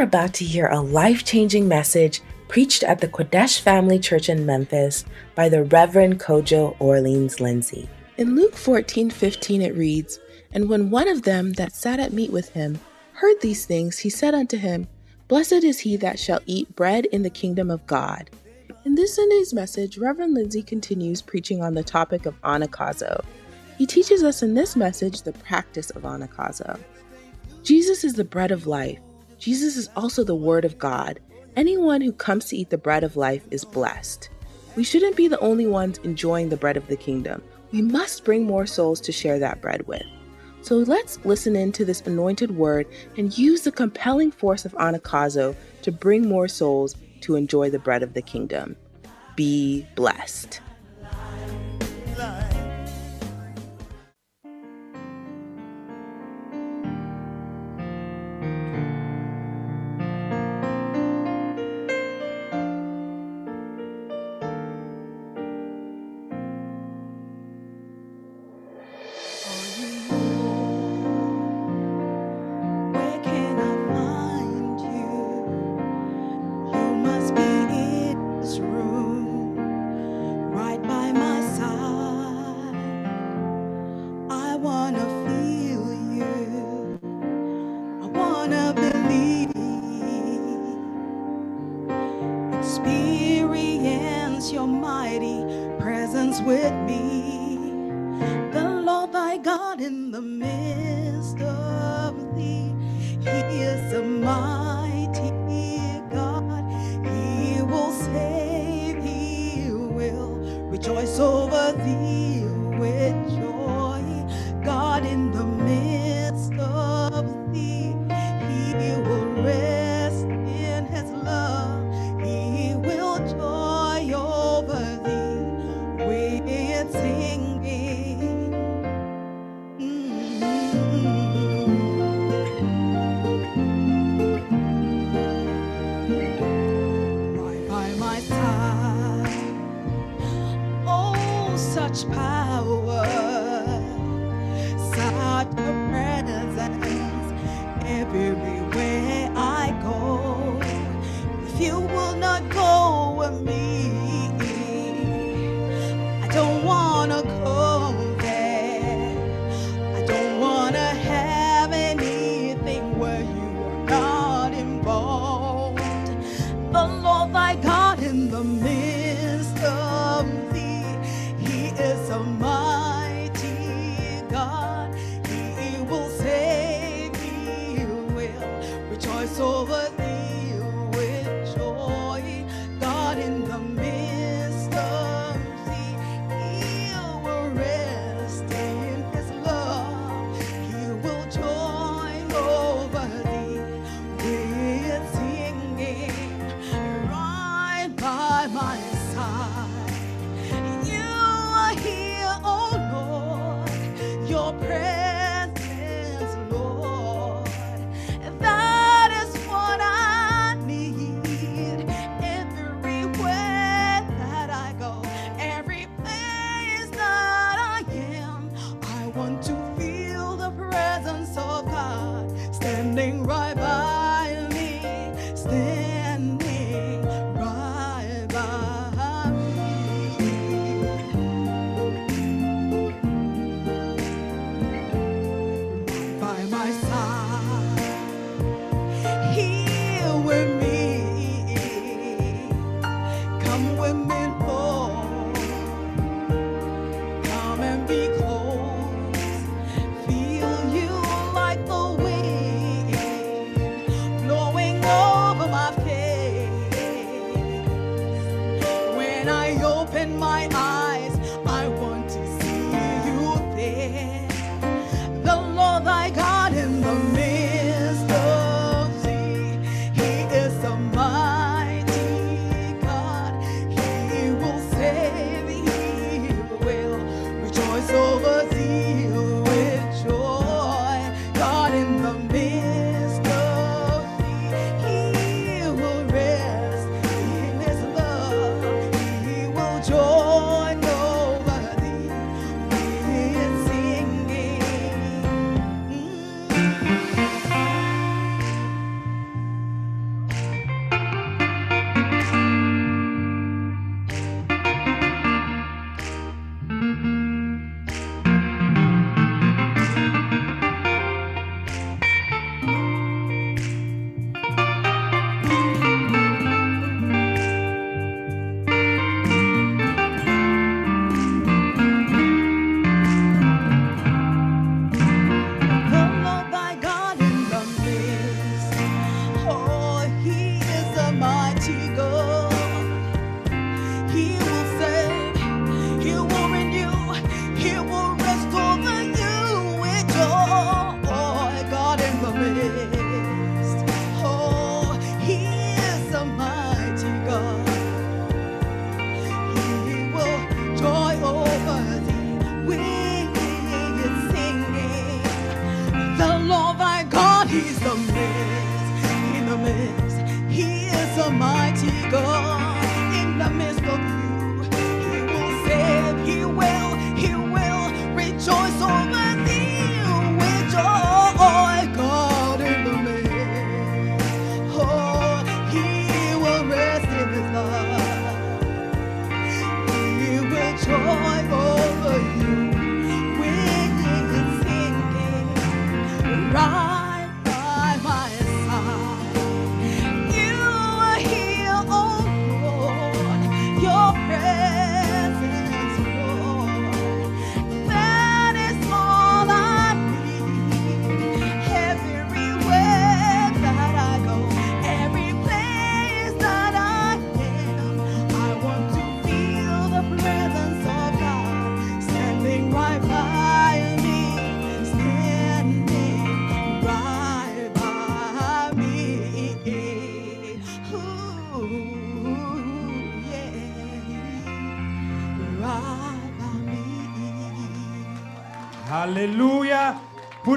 are about to hear a life changing message preached at the Qodesh Family Church in Memphis by the Reverend Kojo Orleans Lindsay. In Luke 14 15, it reads, And when one of them that sat at meat with him heard these things, he said unto him, Blessed is he that shall eat bread in the kingdom of God. In this Sunday's message, Reverend Lindsay continues preaching on the topic of anagkazo. He teaches us in this message the practice of anagkazo. Jesus is the bread of life. Jesus is also the Word of God. Anyone who comes to eat the bread of life is blessed. We shouldn't be the only ones enjoying the bread of the kingdom we must bring more souls to share that bread with. So let's listen in to this anointed word and use the compelling force of Anagkazo to bring more souls to enjoy the bread of the kingdom. Be blessed.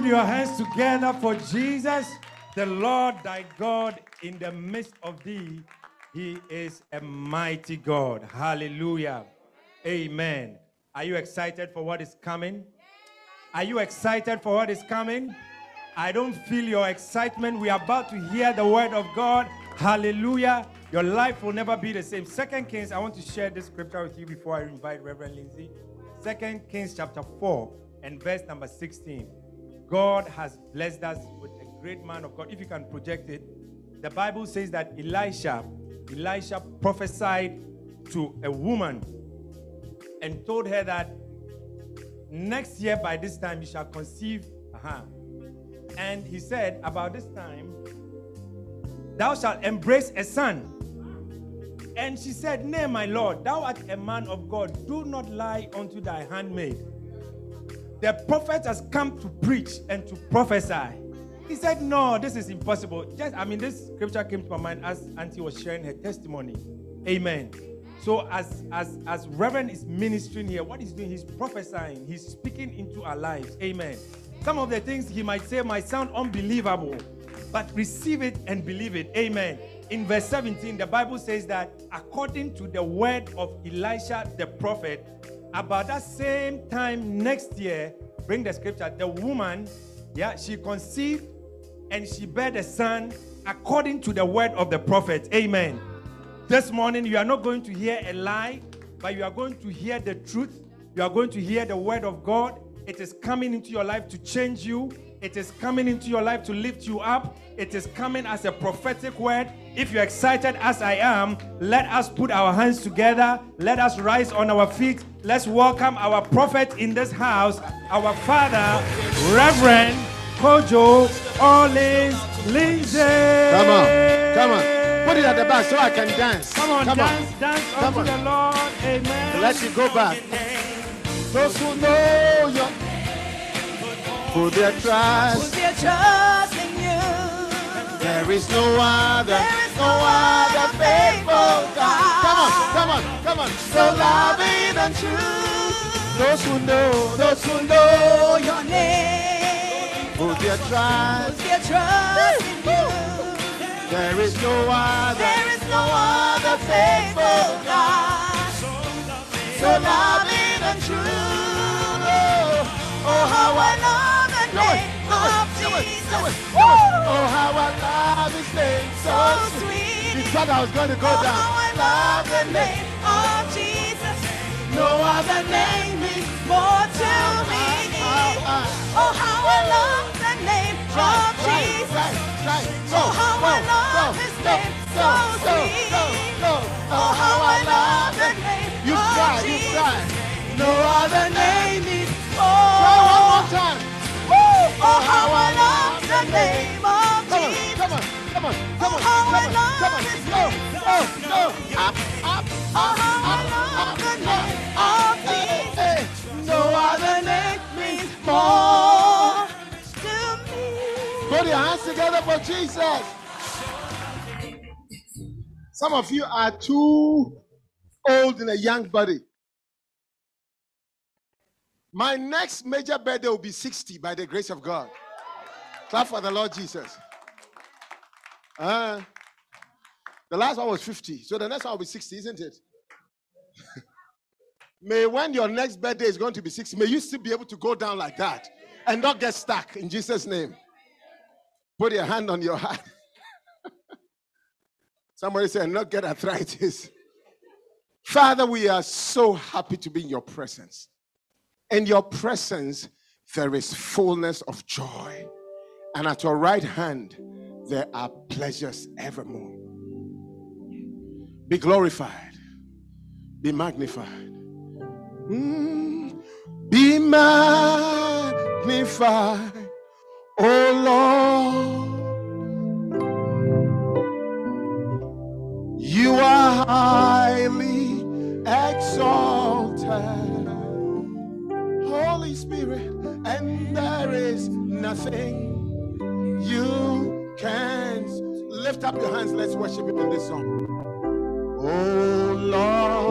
Put your hands together for Jesus, the Lord thy God, in the midst of thee. He is a mighty God. Hallelujah. Amen. Are you excited for what is coming? Are you excited for what is coming? I don't feel your excitement. We are about to hear the word of God. Hallelujah. Your life will never be the same. Second Kings, I want to share this scripture with you before I invite Reverend Lindsay. Second Kings chapter 4 and verse number 16. God has blessed us with a great man of God. If you can project it, the Bible says that Elisha, Elisha prophesied to a woman and told her that next year by this time you shall conceive. Uh-huh. And he said, About this time, thou shalt embrace a son. And she said, Nay, my Lord, thou art a man of God. Do not lie unto thy handmaid. The prophet has come to preach and to prophesy. He said, No, this is impossible. Just, I mean, this scripture came to my mind as Auntie was sharing her testimony. Amen. So as as as Reverend is ministering here, what he's doing, he's prophesying, he's speaking into our lives. Amen. Some of the things he might say might sound unbelievable, but receive it and believe it. Amen. In verse 17, the Bible says that according to the word of Elisha the prophet, about that same time next year, bring the scripture, the woman, yeah, she conceived and she bare a son according to the word of the prophet. Amen. This morning, you are not going to hear a lie, but you are going to hear the truth. You are going to hear the word of God. It is coming into your life to change you. It is coming into your life to lift you up. It is coming as a prophetic word. If you're excited as I am, let us put our hands together. Let us rise on our feet. Let's welcome our prophet in this house, our father, Reverend Kojo Orleans Lindsay. Come on, come on. Put it at the back so I can dance. Come on, come dance, on. dance Come unto on. the Lord. Amen. Let it go back. Those who know you put their trust. Put their trust in you. There is no other, There is no other faithful God. Come on, come on, come on. So loving and true. Those who know, those who know Your name. put their trust. Put their trust in you. There is no other, There is no other faithful God. so loving and true. Oh, Oh, how I love the name of do it, do Jesus. it, do it. Woo! Oh, how I love his name so sweet. You thought I was going to go Oh, how I love the name of Jesus. No other name more to me. Oh, how I love the name of Jesus. Oh, how I love his name so sweet. Oh, how I love the name You of cry, you Jesus. cry. No other name is. Oh, one more time. Oh, how I love the oh, name of Jesus. come on, come on, come oh, on, Oh, how I come on, love come on. his Go, name. go, go. Up, up, Oh, up, how I up, love up, the up. More. to me. Put your hands together for Jesus. Some of you are too old in a young body. My next major birthday will be 60 by the grace of God. Clap for the Lord Jesus. Uh, the last one was 50, so the next one will be 60, isn't it? may when your next birthday is going to be 60, may you still be able to go down like that and not get stuck in Jesus' name. Put your hand on your heart. Somebody said, not get arthritis. Father, we are so happy to be in your presence. In your presence, there is fullness of joy. And at your right hand, there are pleasures evermore. Be glorified, be magnified. Mm, Be magnified, oh Lord. You are highly exalted, Holy Spirit, and there is nothing you can't. Lift up your hands, let's worship Him in this song. Oh Lord,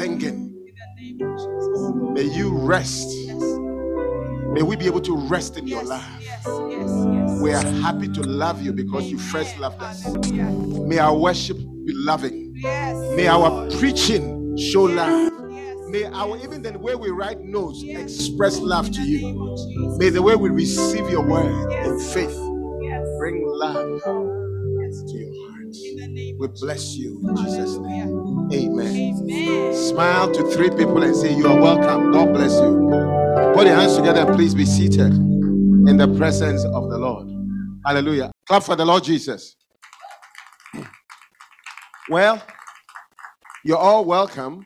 singing. May you rest. May we be able to rest in your love. We are happy to love you because you first loved us. May our worship be loving. May our preaching show love. May our even the way we write notes express love to you. May the way we receive your word in faith bring love to heart. We bless you in Jesus' name. Amen. Smile to three people and say, You are welcome. God bless you. Put your hands together and please be seated in the presence of the Lord. Hallelujah. Clap for the Lord Jesus. Well, you're all welcome.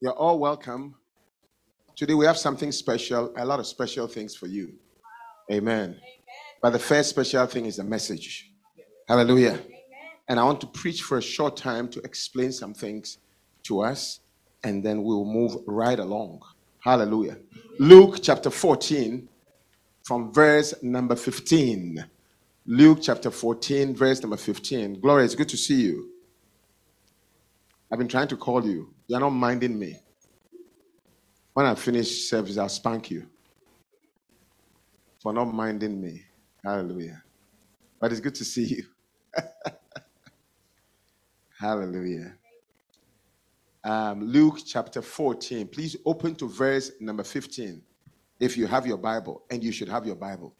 You're all welcome. Today we have something special, a lot of special things for you. Amen. But the first special thing is the message. Hallelujah. And I want to preach for a short time to explain some things to us, and then we'll move right along. Hallelujah. Luke chapter 14, from verse number 15. Luke chapter 14, verse number 15. Gloria, it's good to see you. I've been trying to call you. You're not minding me. When I finish service, I'll spank you for not minding me. Hallelujah. But it's good to see you. Hallelujah. Um, Luke chapter 14. Please open to verse number 15 if you have your Bible, and you should have your Bible.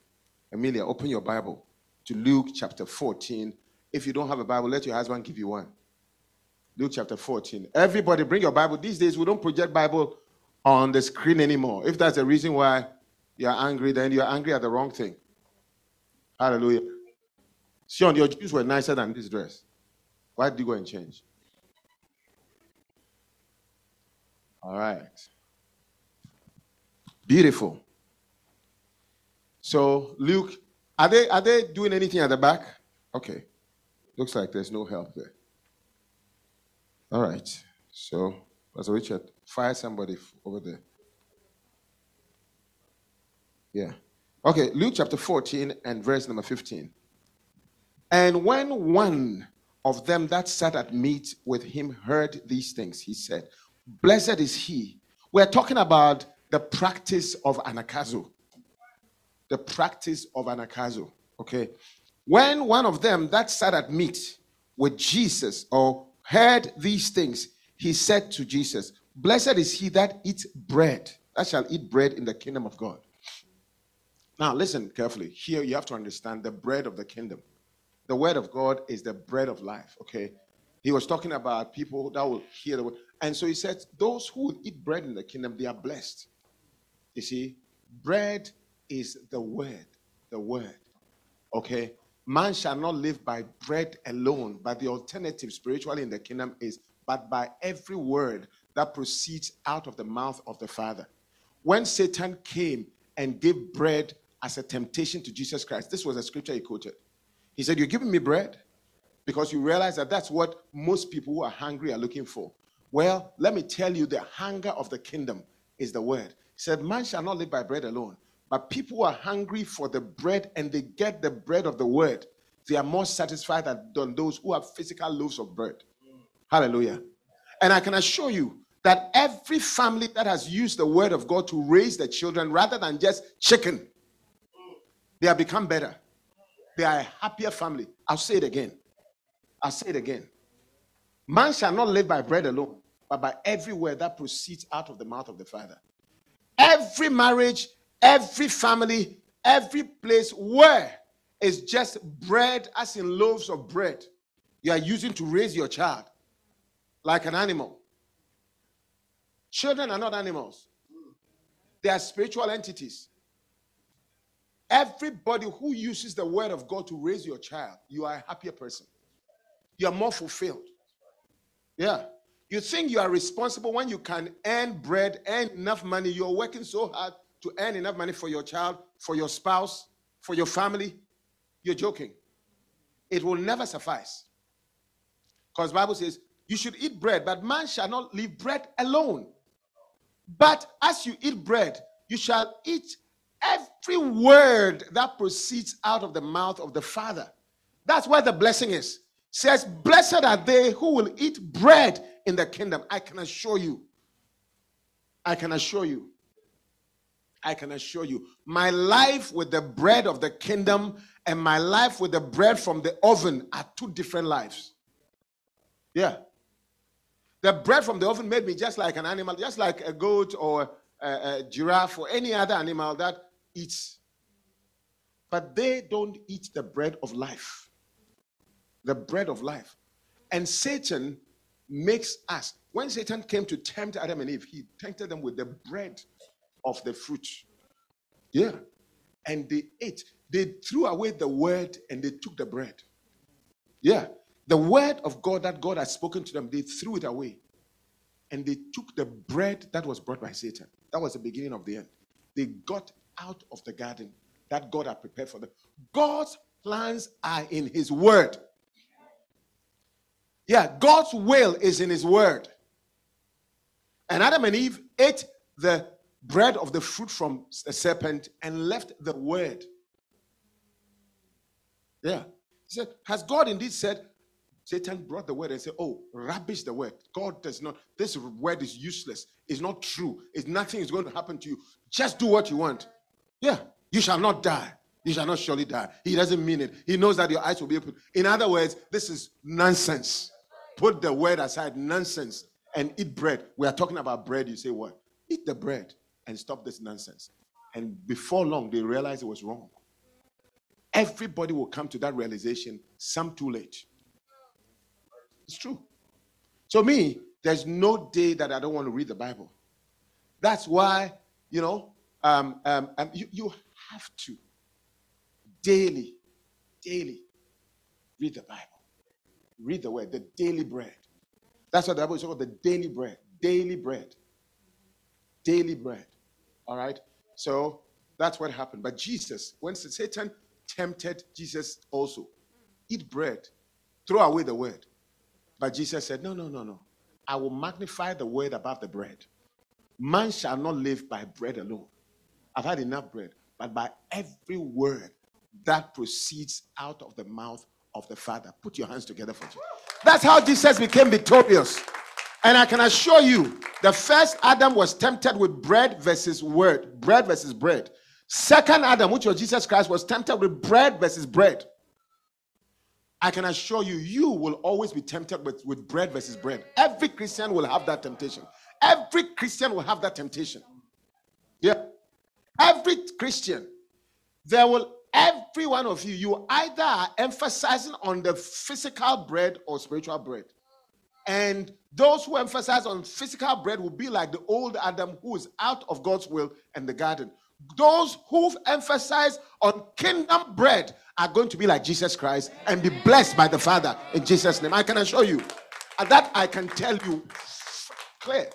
Amelia, open your Bible to Luke chapter 14. If you don't have a Bible, let your husband give you one. Luke chapter 14. Everybody bring your Bible. These days we don't project Bible on the screen anymore. If that's the reason why you're angry, then you're angry at the wrong thing. Hallelujah. Sean, your shoes were nicer than this dress. Why did you go and change? All right. Beautiful. So, Luke, are they are they doing anything at the back? Okay. Looks like there's no help there. All right. So, Pastor Richard, fire somebody over there. Yeah. Okay, Luke chapter 14 and verse number 15. And when one of them that sat at meat with him heard these things, he said, Blessed is he. We're talking about the practice of anagkazo. The practice of anagkazo. Okay. When one of them that sat at meat with Jesus or heard these things, he said to Jesus, Blessed is he that eats bread, that shall eat bread in the kingdom of God. Now, listen carefully. Here you have to understand the bread of the kingdom. The word of God is the bread of life, okay? He was talking about people that will hear the word. And so he said, Those who eat bread in the kingdom, they are blessed. You see, bread is the word, the word, okay? Man shall not live by bread alone, but the alternative spiritually in the kingdom is but by every word that proceeds out of the mouth of the Father. When Satan came and gave bread as a temptation to Jesus Christ, this was a scripture he quoted. He said, You're giving me bread because you realize that that's what most people who are hungry are looking for. Well, let me tell you, the hunger of the kingdom is the word. He said, Man shall not live by bread alone, but people who are hungry for the bread and they get the bread of the word, they are more satisfied than those who have physical loaves of bread. Hallelujah. And I can assure you that every family that has used the word of God to raise the children rather than just chicken, they have become better. They are a happier family. I'll say it again. I'll say it again. Man shall not live by bread alone, but by every word that proceeds out of the mouth of the Father. Every marriage, every family, every place where is just bread, as in loaves of bread, you are using to raise your child like an animal. Children are not animals, they are spiritual entities. Everybody who uses the word of God to raise your child, you are a happier person. You are more fulfilled. Yeah. You think you are responsible when you can earn bread, earn enough money. You're working so hard to earn enough money for your child, for your spouse, for your family. You're joking. It will never suffice. Because Bible says, you should eat bread, but man shall not leave bread alone. But as you eat bread, you shall eat every word that proceeds out of the mouth of the Father. That's where the blessing is. Says, Blessed are they who will eat bread in the kingdom. I can assure you. I can assure you. I can assure you. My life with the bread of the kingdom and my life with the bread from the oven are two different lives. Yeah. The bread from the oven made me just like an animal, just like a goat or a, a giraffe or any other animal that eats. But they don't eat the bread of life. The bread of life. And Satan makes us. When Satan came to tempt Adam and Eve, he tempted them with the bread of the fruit. Yeah. And they ate. They threw away the word and they took the bread. Yeah. The word of God that God had spoken to them, they threw it away. And they took the bread that was brought by Satan. That was the beginning of the end. They got out of the garden that God had prepared for them. God's plans are in His word. Yeah, God's will is in His word. And Adam and Eve ate the bread of the fruit from the serpent and left the word. Yeah. He said, Has God indeed said, Satan brought the word and said, Oh, rubbish the word. God does not, this word is useless. It's not true. It's nothing is going to happen to you. Just do what you want. Yeah. You shall not die. You shall not surely die. He doesn't mean it. He knows that your eyes will be open. In other words, this is nonsense. Put the word aside, nonsense, and eat bread. We are talking about bread. You say, What? Eat the bread and stop this nonsense. And before long, they realize it was wrong. Everybody will come to that realization, some too late. It's true. So, me, there's no day that I don't want to read the Bible. That's why, you know, um, um, um, you, you have to daily, daily read the Bible. Read the word, the daily bread. That's what the Bible is called the daily bread. Daily bread. Daily bread. All right? So that's what happened. But Jesus, when Satan tempted Jesus also, eat bread, throw away the word. But Jesus said, No, no, no, no. I will magnify the word above the bread. Man shall not live by bread alone. I've had enough bread, but by every word that proceeds out of the mouth of the Father. Put your hands together for Jesus. That's how Jesus became victorious. And I can assure you, the first Adam was tempted with bread versus word, bread versus bread. Second Adam, which was Jesus Christ, was tempted with bread versus bread. I can assure you, you will always be tempted with, with bread versus bread. Every Christian will have that temptation. Every Christian will have that temptation. Every Christian, there will, every one of you, you either are emphasizing on the physical bread or spiritual bread. And those who emphasize on physical bread will be like the old Adam who is out of God's will and the garden. Those who emphasize on kingdom bread are going to be like Jesus Christ and be blessed by the Father in Jesus' name. I can assure you. That I can tell you clear.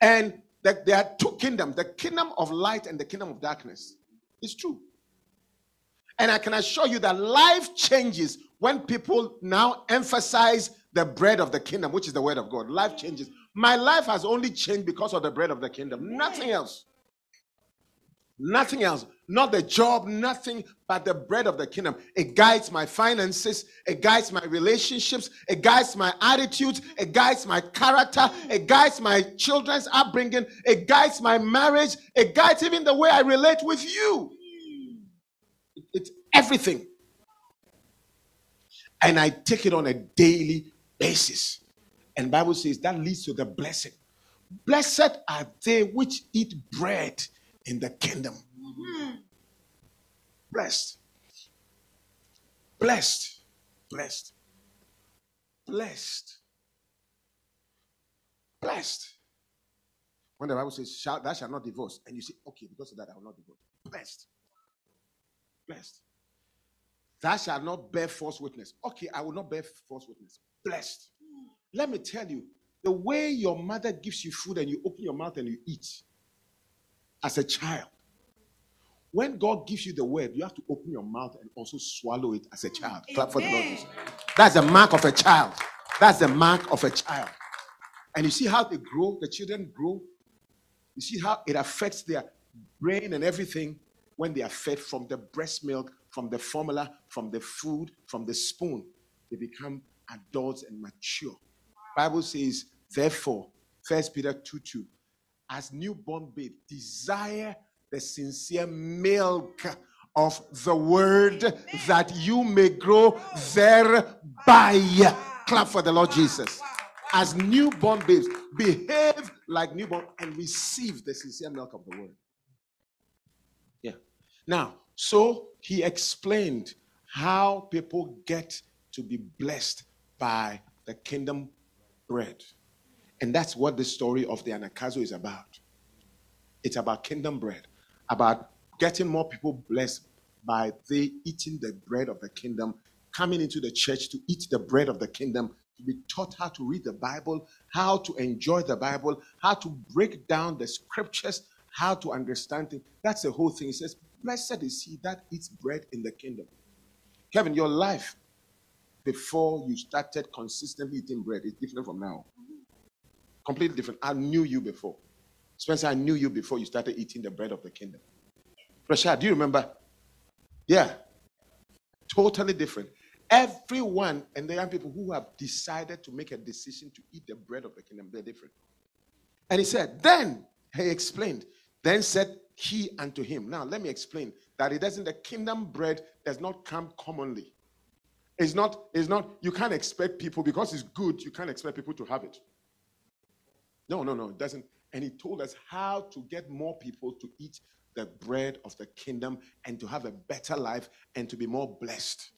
And that there are two kingdoms the kingdom of light and the kingdom of darkness. It's true. And I can assure you that life changes when people now emphasize the bread of the kingdom, which is the word of God. Life changes. My life has only changed because of the bread of the kingdom, nothing else. Nothing else. Not the job, nothing but the bread of the kingdom. It guides my finances, it guides my relationships, it guides my attitudes, it guides my character, it guides my children's upbringing, it guides my marriage, it guides even the way I relate with you. It's everything. And I take it on a daily basis. And Bible says that leads to the blessing. Blessed are they which eat bread in the kingdom. Blessed. Blessed. Blessed. Blessed. Blessed. When the Bible says, shall, thou shalt not divorce, and you say, okay, because of that, I will not divorce. Blessed. Blessed. Thou shalt not bear false witness. Okay, I will not bear false witness. Blessed. Let me tell you, the way your mother gives you food and you open your mouth and you eat as a child, when God gives you the word, you have to open your mouth and also swallow it as a child. Clap for the Lord. That's the mark of a child. That's the mark of a child. And you see how they grow, the children grow. You see how it affects their brain and everything, when they are fed from the breast milk, from the formula, from the food, from the spoon, they become adults and mature. Bible says, therefore, First Peter 2 2, as newborn babe, desire the sincere milk of the word that you may grow thereby. Clap for the Lord Jesus. As newborn babes, behave like newborn and receive the sincere milk of the word. Yeah. Now, so he explained how people get to be blessed by the kingdom bread. And that's what the story of the Anagkazo is about. It's about kingdom bread, about getting more people blessed by they eating the bread of the kingdom, coming into the church to eat the bread of the kingdom, to be taught how to read the Bible, how to enjoy the Bible, how to break down the scriptures, how to understand it. That's the whole thing. He says, Blessed is he that eats bread in the kingdom. Kevin, your life before you started consistently eating bread is different from now. Completely different. I knew you before. Spencer, I knew you before you started eating the bread of the kingdom. Rashad, do you remember? Yeah. Totally different. Everyone and the young people who have decided to make a decision to eat the bread of the kingdom, they're different. And he said, then he explained, then said he unto him. Now let me explain that it doesn't, the kingdom bread does not come commonly. It's not, it's not, you can't expect people, because it's good, you can't expect people to have it. No, no, no, it doesn't. And he told us how to get more people to eat the bread of the kingdom and to have a better life and to be more blessed.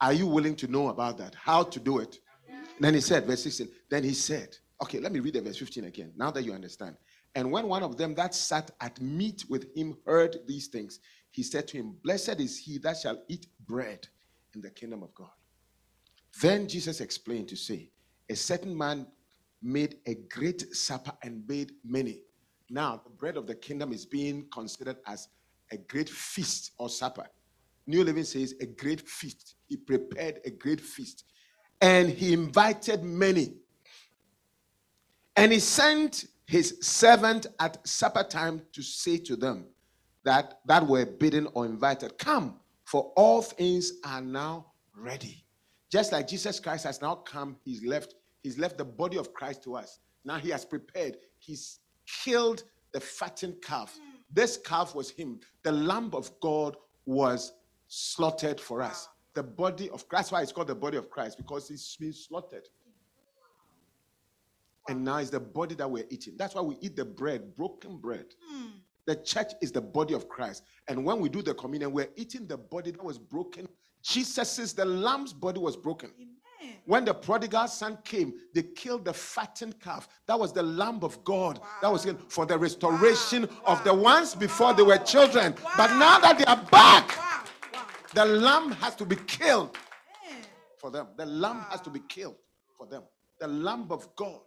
Are you willing to know about that? How to do it? Then he said, verse 16, then he said, okay, let me read the verse 15 again, now that you understand. And when one of them that sat at meat with him heard these things, he said to him, Blessed is he that shall eat bread in the kingdom of God. Then Jesus explained to say, A certain man made a great supper and bade many. Now, the bread of the kingdom is being considered as a great feast or supper. New Living says a great feast. He prepared a great feast and he invited many. And he sent his servant at supper time to say to them that that were bidden or invited, Come, for all things are now ready. Just like Jesus Christ has now come, he's left, he's left the body of Christ to us. Now he has prepared, he's killed the fattened calf. This calf was him. The Lamb of God was slaughtered for us. The body of Christ. That's why it's called the body of Christ, because it's been slaughtered. And now it's the body that we're eating. That's why we eat the bread, broken bread. The church is the body of Christ. And when we do the communion, we're eating the body that was broken. Jesus' the lamb's body was broken. When the prodigal son came, they killed the fattened calf. That was the lamb of God. That was for the restoration of the ones before they were children. But now that they are back, the lamb has to be killed for them. The lamb has to be killed for them. The lamb of God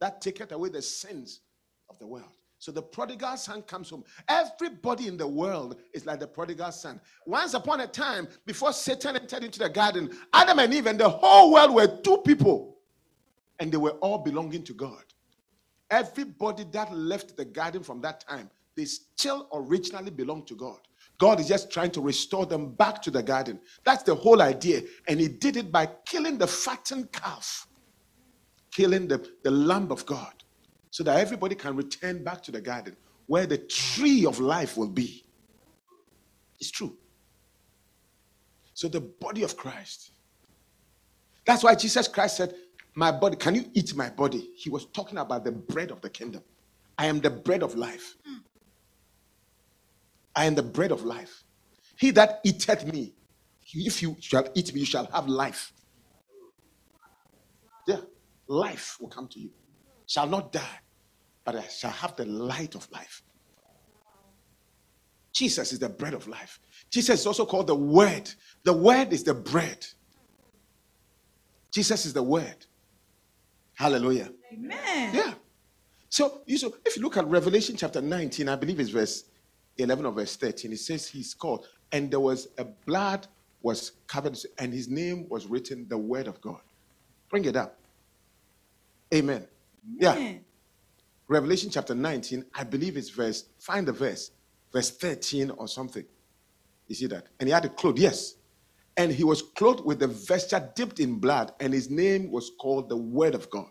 that taketh away the sins of the world. So the prodigal son comes home. Everybody in the world is like the prodigal son. Once upon a time, before Satan entered into the garden, Adam and Eve and the whole world were two people, and they were all belonging to God. Everybody that left the garden from that time, they still originally belong to God. God is just trying to restore them back to the garden. That's the whole idea. And he did it by killing the fattened calf, killing the, the lamb of God so that everybody can return back to the garden where the tree of life will be. It's true. So, the body of Christ. That's why Jesus Christ said, My body, can you eat my body? He was talking about the bread of the kingdom. I am the bread of life. I am the bread of life. He that eateth me, if you shall eat me, you shall have life. Yeah, life will come to you. Shall not die, but I shall have the light of life. Jesus is the bread of life. Jesus is also called the Word. The Word is the bread. Jesus is the Word. Hallelujah. Amen. Yeah. So, you so if you look at Revelation chapter 19, I believe it's verse 11 or verse 13, it says he's called, and there was a blood was covered, and his name was written, the Word of God. Bring it up. Amen. Yeah. Revelation chapter 19, I believe it's verse, find the verse, verse 13 or something. You see that? And he had a cloth, yes. And he was clothed with the vesture dipped in blood, and his name was called the Word of God.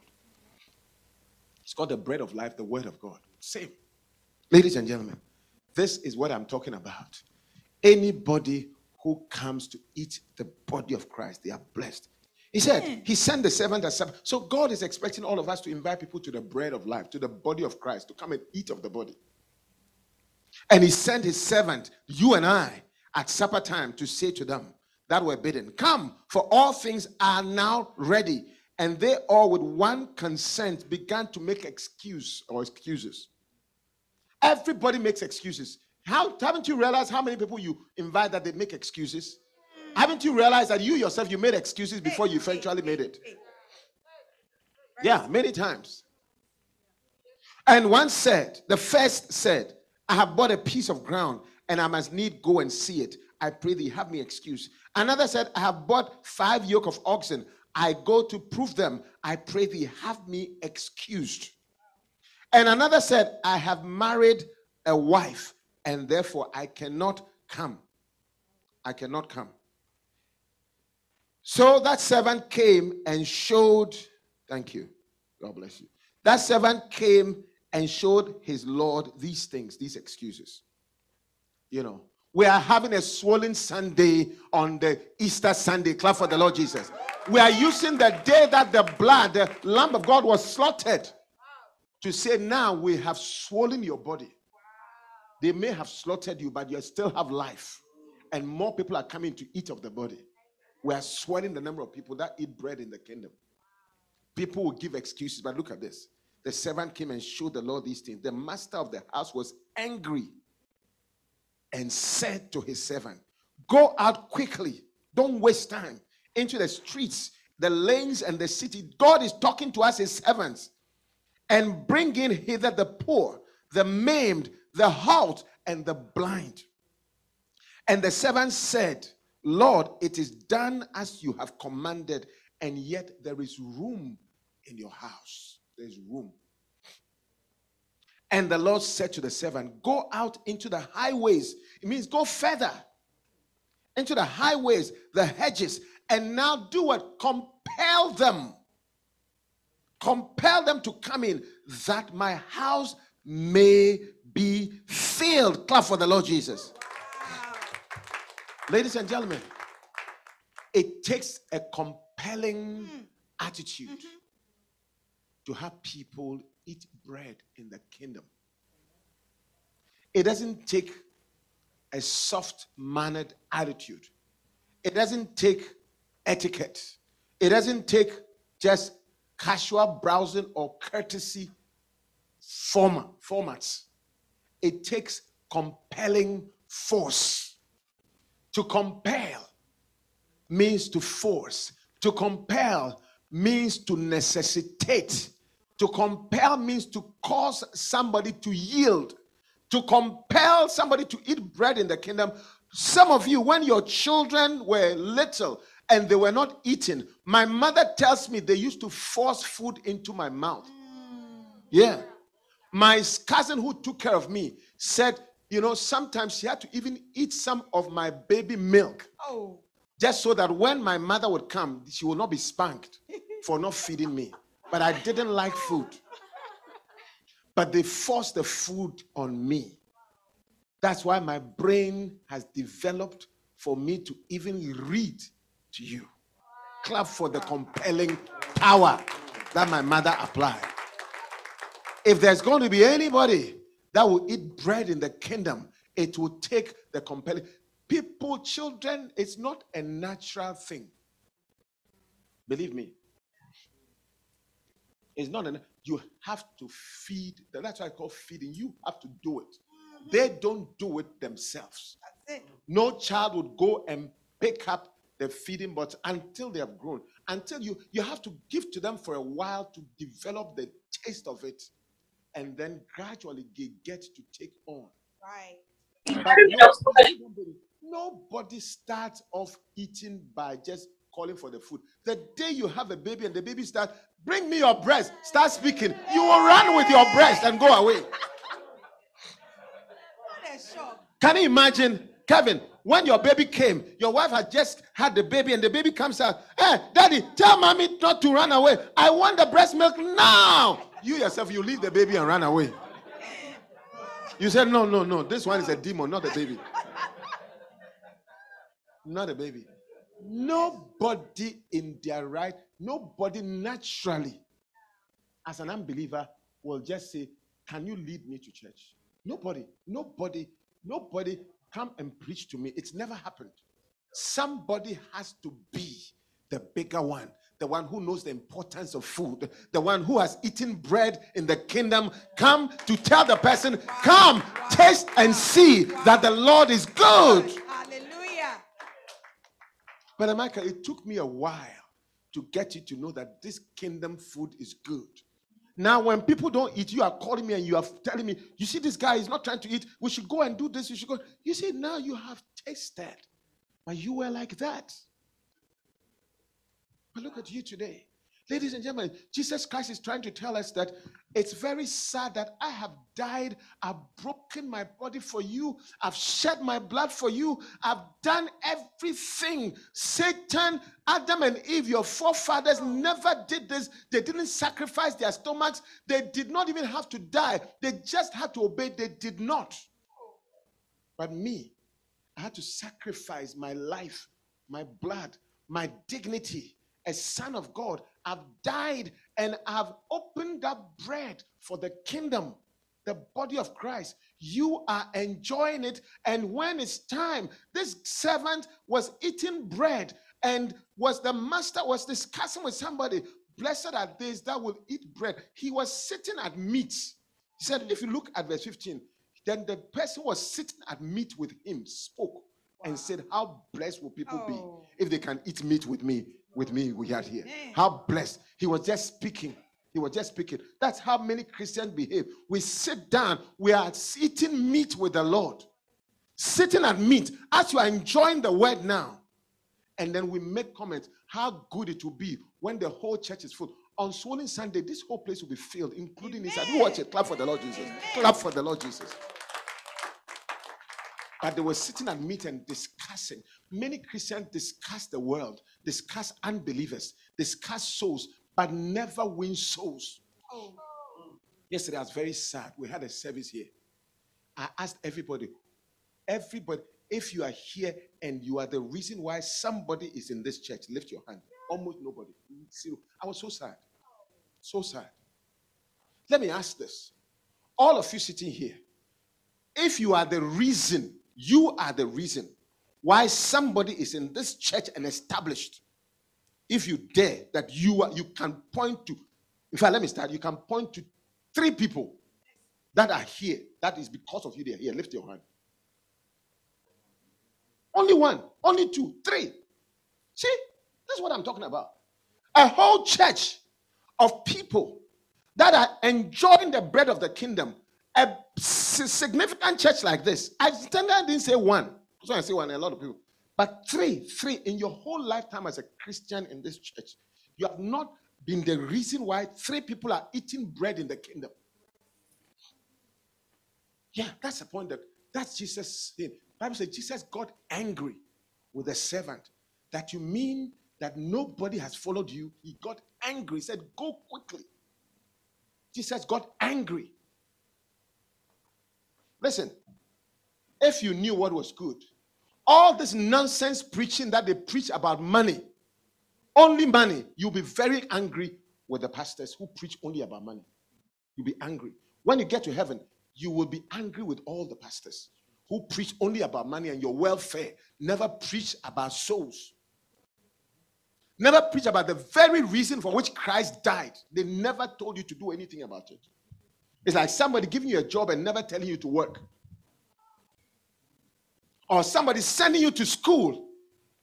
It's called the bread of life, the Word of God. Same. Ladies and gentlemen, this is what I'm talking about. Anybody who comes to eat the body of Christ, they are blessed. He said, He sent the servant as servant. So God is expecting all of us to invite people to the bread of life, to the body of Christ, to come and eat of the body. And He sent His servant, you and I, at supper time to say to them that were bidden, Come, for all things are now ready. And they all, with one consent, began to make excuse or excuses. Everybody makes excuses. How haven't you realized how many people you invite that they make excuses? Haven't you realized that you yourself you made excuses before you eventually made it? Yeah, many times. And one said, the first said, I have bought a piece of ground and I must need go and see it. I pray thee, have me excuse. Another said, I have bought five yoke of oxen. I go to prove them. I pray thee, have me excused. And another said, I have married a wife and therefore I cannot come. I cannot come. So that servant came and showed, thank you. God bless you. That servant came and showed his Lord these things, these excuses. You know, we are having a swollen Sunday on the Easter Sunday. Clap for the Lord Jesus. We are using the day that the blood, the Lamb of God was slaughtered to say, now we have swollen your body. They may have slaughtered you, but you still have life. And more people are coming to eat of the body. We are swelling the number of people that eat bread in the kingdom. People will give excuses, but look at this. The servant came and showed the Lord these things. The master of the house was angry and said to his servant, Go out quickly, don't waste time, into the streets, the lanes, and the city. God is talking to us, his servants, and bring in hither the poor, the maimed, the halt, and the blind. And the servant said, Lord, it is done as you have commanded, and yet there is room in your house. There's room. And the Lord said to the servant, Go out into the highways. It means go further into the highways, the hedges, and now do what? Compel them. Compel them to come in that my house may be filled. Clap for the Lord Jesus. Ladies and gentlemen, it takes a compelling attitude mm-hmm. to have people eat bread in the kingdom. It doesn't take a soft mannered attitude, it doesn't take etiquette, it doesn't take just casual browsing or courtesy format, formats. It takes compelling force. To compel means to force. To compel means to necessitate. To compel means to cause somebody to yield. To compel somebody to eat bread in the kingdom. Some of you, when your children were little and they were not eating, my mother tells me they used to force food into my mouth. Mm. Yeah. My cousin who took care of me said, you know, sometimes she had to even eat some of my baby milk. Oh. Just so that when my mother would come, she would not be spanked for not feeding me. But I didn't like food. But they forced the food on me. That's why my brain has developed for me to even read to you. Clap for the compelling power that my mother applied. If there's going to be anybody that will eat bread in the kingdom, it will take the compelling. People, children, it's not a natural thing. Believe me. It's not an you have to feed. That's why I call feeding. You have to do it. They don't do it themselves. It. No child would go and pick up the feeding but until they have grown. Until you you have to give to them for a while to develop the taste of it, and then gradually they get to take on. Right. Nobody, nobody starts off eating by just calling for the food. The day you have a baby and the baby starts, bring me your breast, start speaking, you will run with your breast and go away. What a shock. Can you imagine, Kevin, when your baby came, your wife had just had the baby, and the baby comes out, Hey, daddy, tell mommy not to run away. I want the breast milk now. You yourself, you leave the baby and run away. You said, No, no, no. This one is a demon, not a baby. Not a baby. Nobody in their right, nobody naturally, as an unbeliever, will just say, Can you lead me to church? Nobody, nobody, nobody come and preach to me. It's never happened. Somebody has to be the bigger one, the one who knows the importance of food, the one who has eaten bread in the kingdom. Come to tell the person, Come, taste and see that the Lord is good. Hallelujah. But Michael, it took me a while to get you to know that this kingdom food is good. Now, when people don't eat, you are calling me and you are telling me, you see, this guy is not trying to eat. We should go and do this. You should go. You see, now you have tasted, but you were like that. But look at you today. Ladies and gentlemen, Jesus Christ is trying to tell us that it's very sad that I have died, I've broken my body for you, I've shed my blood for you, I've done everything. Satan, Adam, and Eve, your forefathers never did this. They didn't sacrifice their stomachs, they did not even have to die, they just had to obey. They did not. But me, I had to sacrifice my life, my blood, my dignity a son of God. I've died and I've opened up bread for the kingdom, the body of Christ. You are enjoying it. And when it's time, this servant was eating bread and was the master was discussing with somebody. Blessed are these that will eat bread. He was sitting at meat. He said, if you look at verse 15, then the person was sitting at meat with him, spoke and said, How blessed will people Oh. be if they can eat meat with me? With me, we are here. How blessed. He was just speaking. He was just speaking. That's how many Christians behave. We sit down, we are eating meat with the Lord, sitting at meat as you are enjoying the word now. And then we make comments how good it will be when the whole church is full. On Swollen Sunday, this whole place will be filled, including inside. You watch it. Clap for the Lord Jesus. Clap for the Lord Jesus. But they were sitting at meet and discussing. Many Christians discuss the world, discuss unbelievers, discuss souls, but never win souls. Oh. Yesterday, I was very sad. We had a service here. I asked everybody, everybody, if you are here and you are the reason why somebody is in this church, lift your hand. Almost nobody. Zero. I was so sad. So sad. Let me ask this. All of you sitting here, if you are the reason, you are the reason why somebody is in this church and established, if you dare that you are, you can point to, in fact, let me start. You can point to three people that are here. That is because of you. They are here. Lift your hand. Only one, only two, three. See, this is what I'm talking about. A whole church of people that are enjoying the bread of the kingdom. A significant church like this. I didn't say one. So I say one, a lot of people. But three, three in your whole lifetime as a Christian in this church, you have not been the reason why three people are eating bread in the kingdom. Yeah, that's the point that that's Jesus saying. Bible says Jesus got angry with the servant. That you mean that nobody has followed you. He got angry. He said, Go quickly. Jesus got angry. Listen, if you knew what was good, all this nonsense preaching that they preach about money, only money, you'll be very angry with the pastors who preach only about money. You'll be angry. When you get to heaven, you will be angry with all the pastors who preach only about money and your welfare, never preach about souls. Never preach about the very reason for which Christ died. They never told you to do anything about it. It's like somebody giving you a job and never telling you to work. Or somebody sending you to school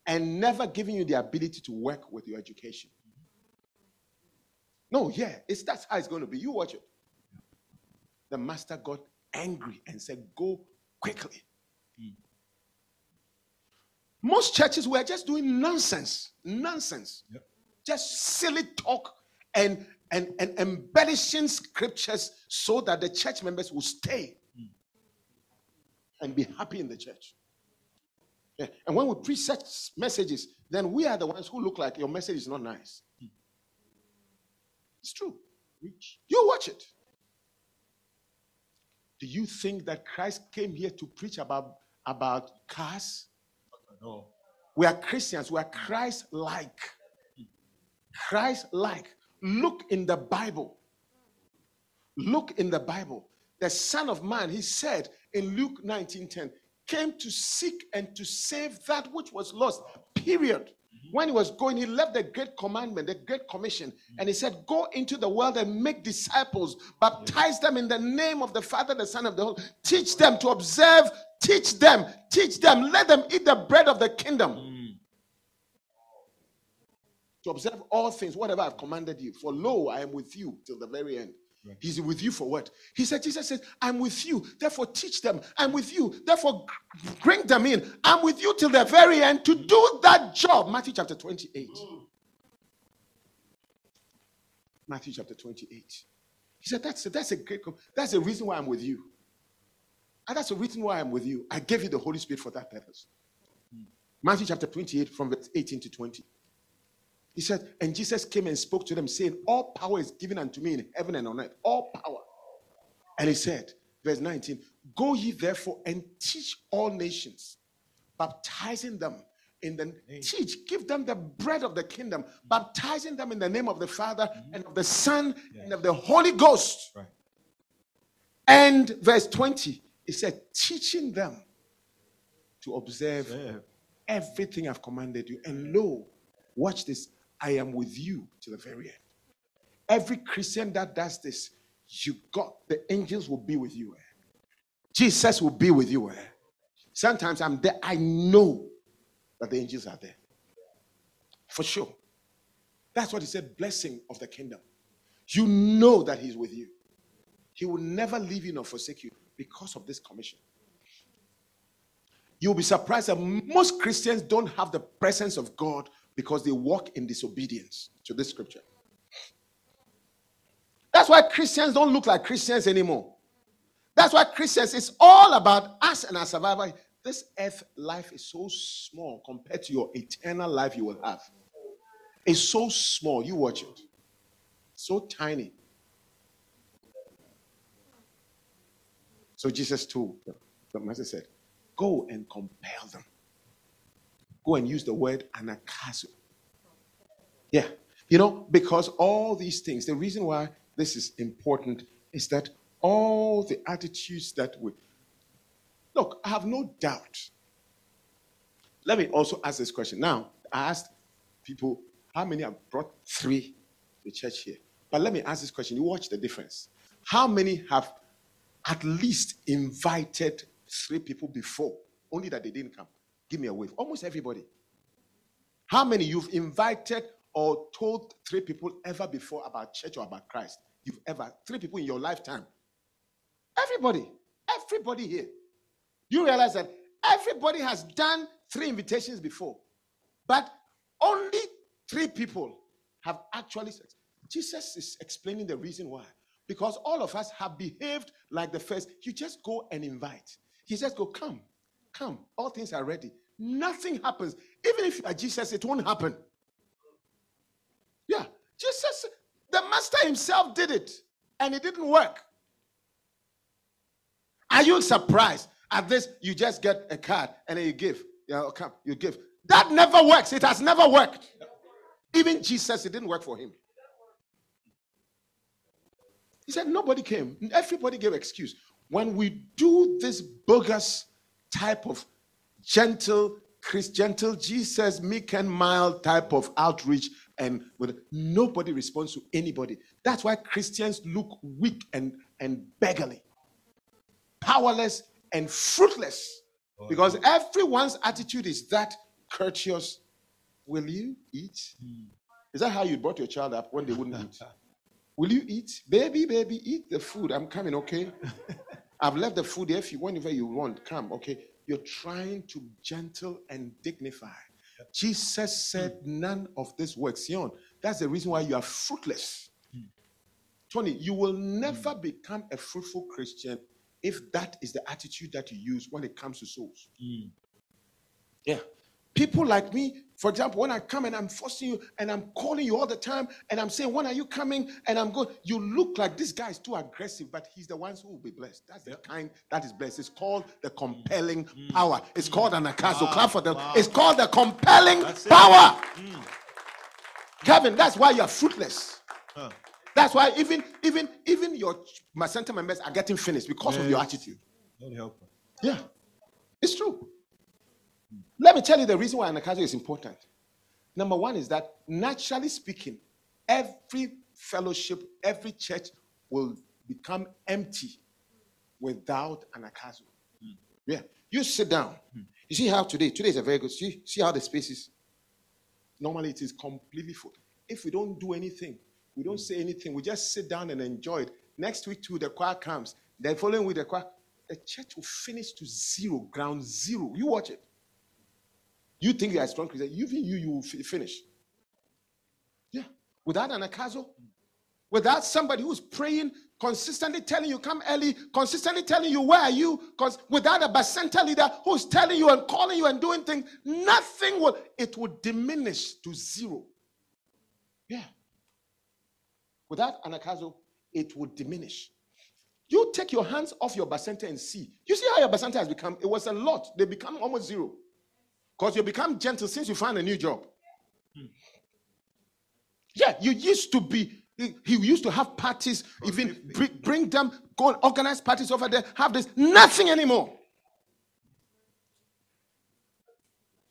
and never giving you the ability to work with your education. No, yeah, it's that's how it's going to be. You watch it. The master got angry and said, Go quickly. Hmm. Most churches were just doing nonsense, nonsense, just silly talk and, and, and embellishing scriptures so that the church members will stay hmm. and be happy in the church. And when we preach such messages, then we are the ones who look like your message is not nice. It's true. You watch it. Do you think that Christ came here to preach about, about cars? No. We are Christians. We are Christ like. Christ like. Look in the Bible. Look in the Bible. The Son of Man, he said in Luke 19:10, came to seek and to save that which was lost. Period. When he was going, he left the great commandment, the great commission, and he said, Go into the world and make disciples, baptize them in the name of the Father, the Son, of the Holy. Teach them to observe, teach them, teach them, let them eat the bread of the kingdom. To observe all things, whatever I've commanded you. For lo, I am with you till the very end. He's with you for what? He said, Jesus says, I'm with you, therefore teach them. I'm with you, therefore bring them in. I'm with you till the very end to do that job. Matthew chapter 28. Matthew chapter 28. He said, That's a, that's a great, that's the reason why I'm with you. And that's the reason why I'm with you. I gave you the Holy Spirit for that purpose. Hmm. Matthew chapter 28, from verse 18 to 20. He said, and Jesus came and spoke to them, saying, All power is given unto me in heaven and on earth. All power. And he said, verse 19, Go ye therefore and teach all nations, baptizing them in the teach, give them the bread of the kingdom, mm. baptizing them in the name of the Father mm. and of the Son and of the Holy Ghost. Right. And verse 20, he said, teaching them to observe Yeah. everything I've commanded you. And lo, watch this, I am with you to the very end. Every Christian that does this, you got the angels will be with you. eh. Jesus will be with you. eh. Sometimes I'm there, I know that the angels are there. For sure. That's what he said, blessing of the kingdom. You know that he's with you. He will never leave you nor forsake you because of this commission. You'll be surprised that most Christians don't have the presence of God because they walk in disobedience to this scripture. That's why Christians don't look like Christians anymore. That's why Christians, it's all about us and our survival. This earth life is so small compared to your eternal life you will have. It's so small. You watch it. So tiny. So Jesus told the master said, Go and compel them. Go and use the word anagkazo. Yeah. You know, because all these things, the reason why this is important is that all the attitudes that we look, I have no doubt. Let me also ask this question. Now, I asked people how many have brought three to church here. But let me ask this question. You watch the difference. How many have at least invited three people before, only that they didn't come? Give me a wave. Almost everybody. How many you've invited or told three people ever before about church or about Christ? You've ever, three people in your lifetime. Everybody. Everybody here. You realize that everybody has done three invitations before, but only three people have actually. Jesus is explaining the reason why. Because all of us have behaved like the first. You just go and invite. He says, Go, come, come. All things are ready. Nothing happens. Even if you are Jesus, it won't happen. Yeah. Jesus, the master himself did it, and it didn't work. Are you surprised at this? You just get a card and then you give. Yeah, oh, come, you give. That never works. It has never worked. Even Jesus, it didn't work for him. He said nobody came. Everybody gave excuse. When we do this bogus type of gentle, Chris, gentle Jesus, meek and mild type of outreach, and with nobody responds to anybody. That's why Christians look weak and, and beggarly, powerless and fruitless. Oh, because everyone's attitude is that courteous. Will you eat? Hmm. Is that how you brought your child up when they wouldn't eat? Will you eat? Baby, baby, eat the food. I'm coming, okay? I've left the food here. If you whenever you want, come. Okay. You're trying to gentle and dignify. Jesus said, hmm. None of this works. Sion, that's the reason why you are fruitless. Hmm. Tony, you will never hmm. become a fruitful Christian if that is the attitude that you use when it comes to souls. Yeah. People like me, for example, when I come and I'm forcing you and I'm calling you all the time and I'm saying, When are you coming? And I'm going, you look like this guy is too aggressive, but he's the ones who will be blessed. That's the kind that is blessed. It's called the compelling power. It's called anagkazo. Clap for them. It's called the compelling power. Kevin, that's why you're fruitless. That's why even even even your my center members are getting finished because of your attitude. Yeah, it's true. Let me tell you the reason why Anagkazo is important. Number one is that naturally speaking, every fellowship, every church will become empty without Anagkazo. Hmm. Yeah, you sit down. Hmm. You see how today, today is a very good. See, see how the space is. Normally it is completely full. If we don't do anything, we don't hmm. say anything, we just sit down and enjoy it. Next week too, the choir comes. Then following with the choir, the church will finish to zero, ground zero. You watch it. You think you are a strong Christian, even you, you will fi- finish. Yeah. Without anagkazo, without somebody who's praying, consistently telling you come early, consistently telling you where are you, because without a bacenta leader who's telling you and calling you and doing things, nothing will, it will diminish to zero. Yeah. Without anagkazo, it would diminish. You take your hands off your bacenta and see. You see how your bacenta has become? It was a lot. They become almost zero. Because you become gentle since you find a new job. Yeah, you used to be, he he used to have parties, even bring, bring them, go and organize parties over there, have this, nothing anymore.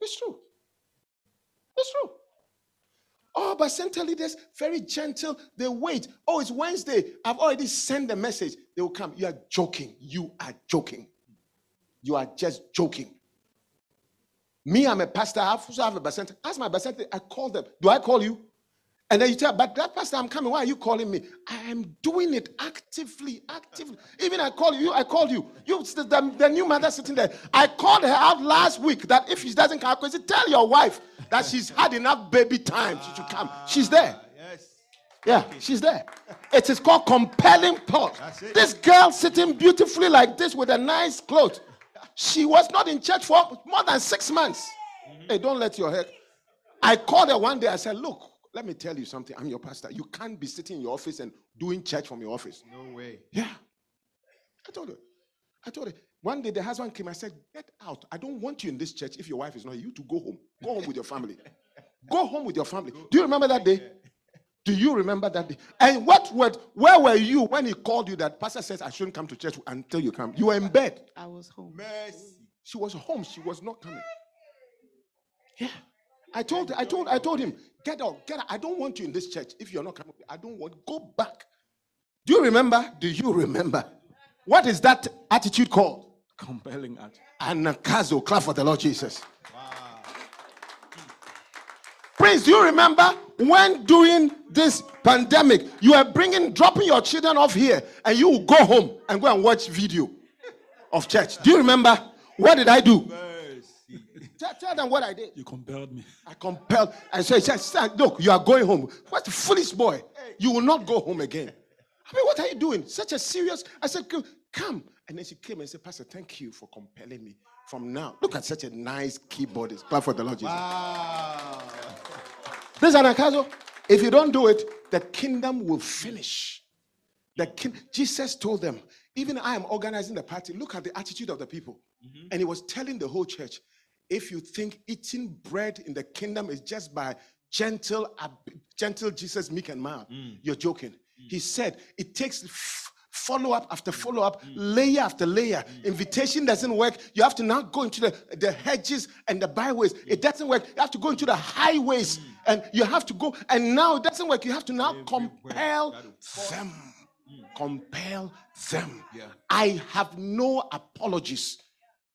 It's true. It's true. Oh, bacenta leaders, very gentle. They wait. Oh, it's Wednesday. I've already sent the message. They will come. You are joking. You are joking. You are just joking. Me, I'm a pastor. I also have a bacenta. Ask my bacenta. I call them. Do I call you? And then you tell, but that pastor, I'm coming. Why are you calling me? I am doing it actively, actively. Even I call you, I called you. You, the, the, new mother sitting there. I called her out last week that if she doesn't come, because tell your wife that she's had enough baby time. She should come. Ah, she's there. Yes. Yeah, she's there. It is called compelling it. This girl sitting beautifully like this with a nice clothes. She was not in church for more than six months. Mm-hmm. Hey, don't let your head. I called her one day. I said, Look, let me tell you something. I'm your pastor. You can't be sitting in your office and doing church from your office. No way. Yeah. I told her. I told her. One day the husband came. I said, Get out. I don't want you in this church if your wife is not here. You to go home. Go home with your family. Go home with your family. Do you remember that day? Do you remember that day? And what word, where were you when he called you that pastor says I shouldn't come to church until you come? You were in bed. I was home. Mercy. She was home. She was not coming. Yeah. I told I told I told him, get out, get out. I don't want you in this church if you're not coming. I don't want go back. Do you remember? Do you remember? What is that attitude called? Compelling act. Anagkazo. Clap for the Lord Jesus. Prince, do you remember when during this pandemic you were bringing, dropping your children off here, and you will go home and go and watch video of church? Do you remember? What did I do? Tell, tell them what I did. You compelled me. I compelled. I said, said, "Son, look, you are going home. What a foolish boy. You will not go home again. I mean, what are you doing? Such a serious. I said, "Come, come. And then she came and said, Pastor, thank you for compelling me. From now, look at such a nice keyboardist. Clap for the Lord Jesus. Wow. This is an occasion. If you don't do it, the kingdom will finish. The king, Jesus told them, even I am organizing the party. Look at the attitude of the people. Mm-hmm. And he was telling the whole church, if you think eating bread in the kingdom is just by gentle, gentle Jesus, meek and mild, mm. you're joking. Mm. He said it takes f- follow up after follow up, layer after layer. Invitation doesn't work. You have to now go into the, the hedges and the byways. It doesn't work. You have to go into the highways and you have to go. And now it doesn't work. You have to now compel them. Compel them. I have no apologies.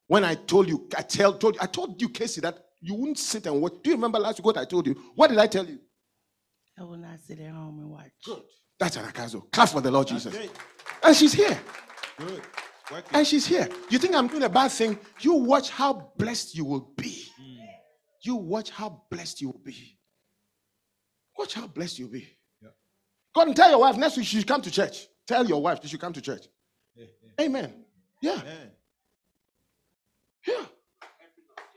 When I told you, I tell, told you, I told you, Casey, that you wouldn't sit and watch. Do you remember last week what I told you? What did I tell you? I will not sit at home and watch. Good. That's anagkazo. Clap for the Lord Jesus. Great. And she's here. Good. And she's here. You think I'm doing a bad thing? You watch how blessed you will be. You watch how blessed you will be. Watch how blessed you'll be. Yeah. Go and tell your wife next week she should come to church. Tell your wife she should come to church. Amen. Yeah. Amen. Yeah.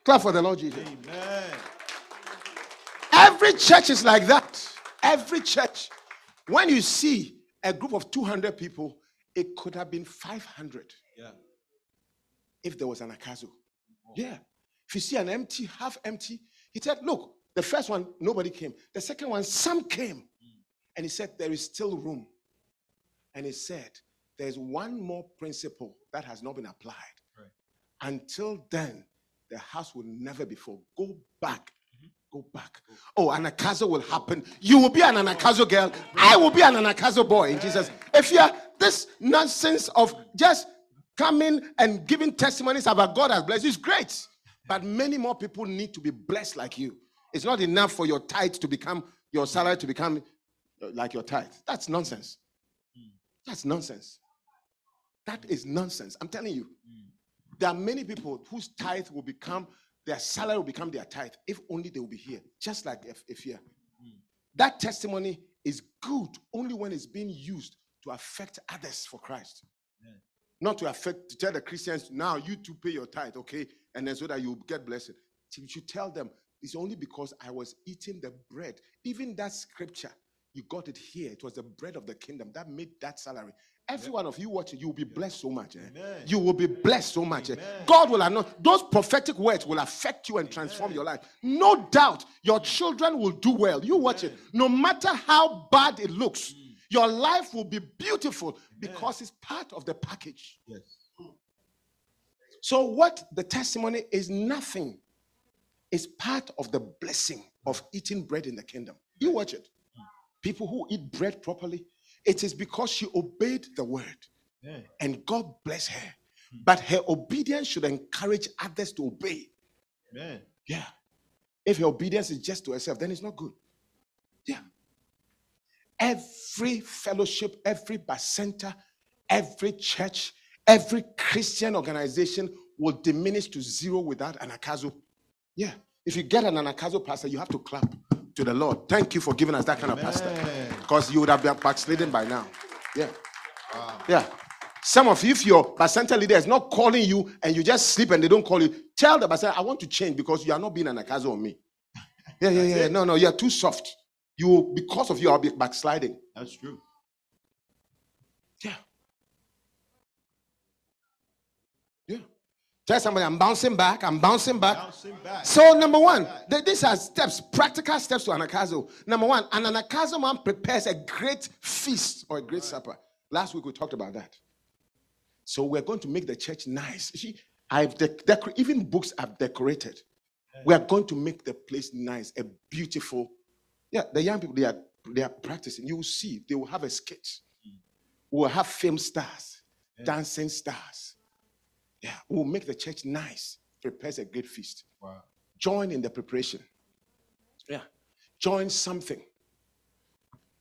Clap for the Lord Jesus. Amen. Every church is like that. Every church. When you see a group of 200 people, it could have been 500 Yeah. if there was anagkazo. Yeah. If you see an empty, half empty, he said, Look, the first one, nobody came. The second one, some came. And he said, There is still room. And he said, There's one more principle that has not been applied. Right. Until then, the house will never be full. Go back. Go back. Oh, anagkazo will happen. You will be an anagkazo girl. I will be an anagkazo boy in Jesus. If you're this nonsense of just coming and giving testimonies about God has blessed you is great. But many more people need to be blessed like you. It's not enough for your tithe to become your salary to become uh, like your tithe. That's nonsense. That's nonsense. That is nonsense. I'm telling you. There are many people whose tithe will become their salary will become their tithe if only they will be here, just like if, if here. That testimony is good only when it's being used to affect others for Christ. Not to affect to tell the Christians now you to pay your tithe, okay, and then so that you get blessed. You should tell them it's only because I was eating the bread. Even that scripture, you got it here. It was the bread of the kingdom that made that salary. Every one of you watching, you will be blessed so much. eh? You will be blessed so much. eh? God will not those prophetic words will affect you and transform your life. No doubt your children will do well. You watch it. No matter how bad it looks, your life will be beautiful because it's part of the package. Yes. So, what the testimony is nothing, it's part of the blessing of eating bread in the kingdom. You watch it. People who eat bread properly, it is because she obeyed the word Yeah. and God bless her. But her obedience should encourage others to obey. Amen. Yeah. If her obedience is just to herself, then it's not good. Yeah. Every fellowship, every bacenta, every church, every Christian organization will diminish to zero without anagkazo. Yeah. If you get an anagkazo pastor, you have to clap to the Lord. Thank you for giving us that kind of pastor. Because you would have been backslidden by now. Yeah. Yeah. Some of you, if your Bacenta leader is not calling you and you just sleep and they don't call you, tell the Bacenta, I want to change because you are not being anagkazo on me. Yeah, yeah, yeah. No, no, you are too soft. You because of you, I'll be backsliding. That's true. Yeah. Yeah. Tell somebody, I'm bouncing back, I'm bouncing back. Bouncing back. So, number one, th- these are steps, practical steps to anagkazo. Number one, an anagkazo man prepares a great feast or a great supper. Last week we talked about that. So we're going to make the church nice. See, I've dec- decor- even books I've decorated. We are going to make the place nice, a beautiful. Yeah, the young people they are they are practicing. You will see they will have a sketch. Hmm. We will have film stars, dancing stars. Yeah, we'll make the church nice. Prepares a great feast Wow. join in the preparation. Yeah. Join something.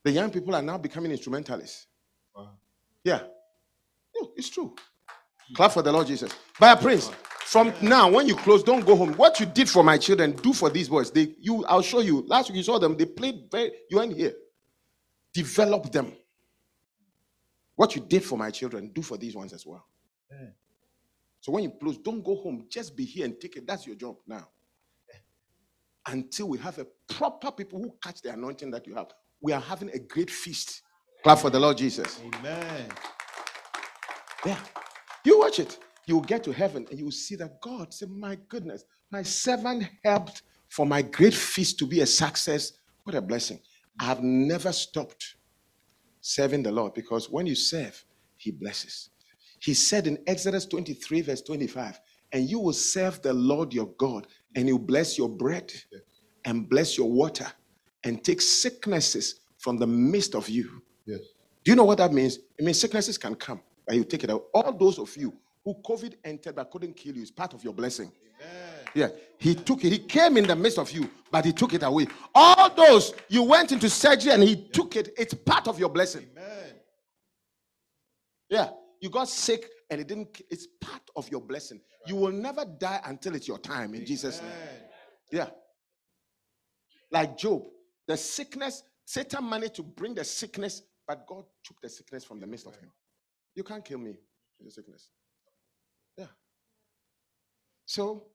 The young people are now becoming instrumentalists. Wow. Yeah. No, it's true. Clap for the Lord Jesus. By a prince. From now, when you close, don't go home. What you did for my children, do for these boys. They you I'll show you. Last week you saw them, they played very you weren't here. Develop them. What you did for my children, do for these ones as well. Yeah. So when you close, don't go home. Just be here and take it. That's your job now. Until we have a proper people who catch the anointing that you have. We are having a great feast. Clap for the Lord Jesus. Amen. Yeah. You watch it. You will get to heaven and you will see that God said, My goodness, my servant helped for my great feast to be a success. What a blessing. I have never stopped serving the Lord because when you serve, He blesses. He said in Exodus 23, verse 25, and you will serve the Lord your God, and He'll bless your bread and bless your water and take sicknesses from the midst of you. Yes. Do you know what that means? It means sicknesses can come, but you take it out. All those of you who COVID entered but couldn't kill you is part of your blessing. Yeah, he took it. He came in the midst of you, but he took it away. All those you went into surgery and he took it. It's part of your blessing. Amen. Yeah, you got sick and it didn't. It's part of your blessing. You will never die until it's your time in Jesus' name. Yeah. Like Job, the sickness, Satan managed to bring the sickness, but God took the sickness from the midst of him. You can't kill me with the sickness. Yeah. So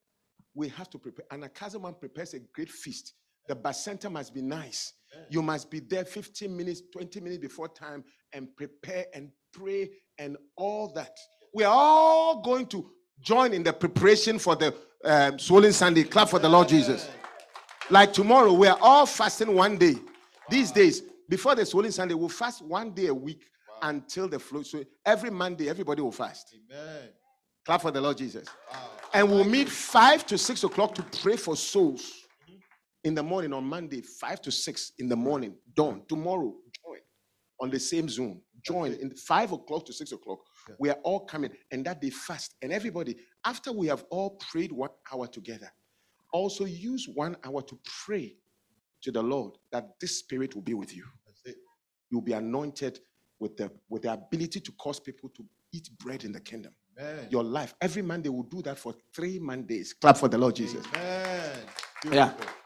we have to prepare. Anagkazo man prepares a great feast. The bacenta must be nice. You must be there 15 minutes, 20 minutes before time and prepare and pray and all that. We are all going to join in the preparation for the um, swollen Sunday. Clap for the Lord Jesus. Like tomorrow, we are all fasting one day. These days, before the swollen Sunday, we'll fast one day a week until the flow. So every Monday, everybody will fast. Amen. Clap for the Lord Jesus. Wow. And we'll meet five to six o'clock to pray for souls in the morning on Monday, five to six in the morning. Dawn. Tomorrow, join on the same Zoom. Join in five o'clock to six o'clock. We are all coming, and that day fast. And everybody, after we have all prayed one hour together, also use one hour to pray to the Lord that this spirit will be with you. That's it. You'll be anointed with the with the ability to cause people to eat bread in the kingdom. Amen. Your life. Every Monday will do that for three Mondays. Clap for the Lord Jesus. Amen. Yeah. Beautiful. Yeah.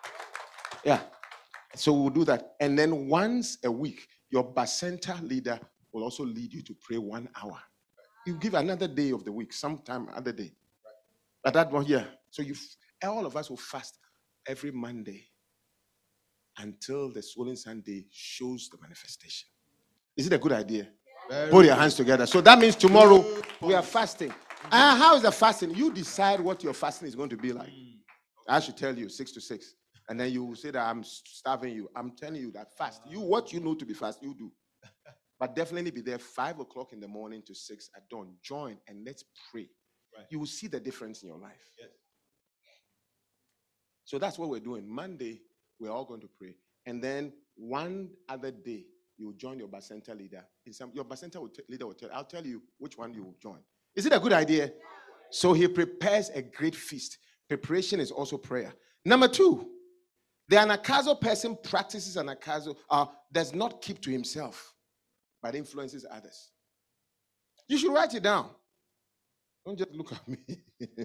So we'll do that. And then once a week, your bacenta leader will also lead you to pray one hour. You give another day of the week, sometime other day. But that one, yeah. So you, all of us will fast every Monday until the swollen Sunday shows the manifestation. Is it a good idea? Very Put your hands together. So that means tomorrow we are fasting. And how is the fasting? You decide what your fasting is going to be like. Mm. I should tell you six to six. And then you will say that I'm starving you. I'm telling you that fast. You what you know to be fast, you do. But definitely be there five o'clock in the morning to six at dawn. Join and let's pray. Right. You will see the difference in your life. Yes. So that's what we're doing. Monday, we're all going to pray. And then one other day, you will join your bacenta leader. In some, your bacenta will t- leader will tell, I'll tell you which one you will join. Is it a good idea? So he prepares a great feast. Preparation is also prayer. Number two, the anagkazo person practices anagkazo, uh, does not keep to himself, but influences others. You should write it down. Don't just look at me.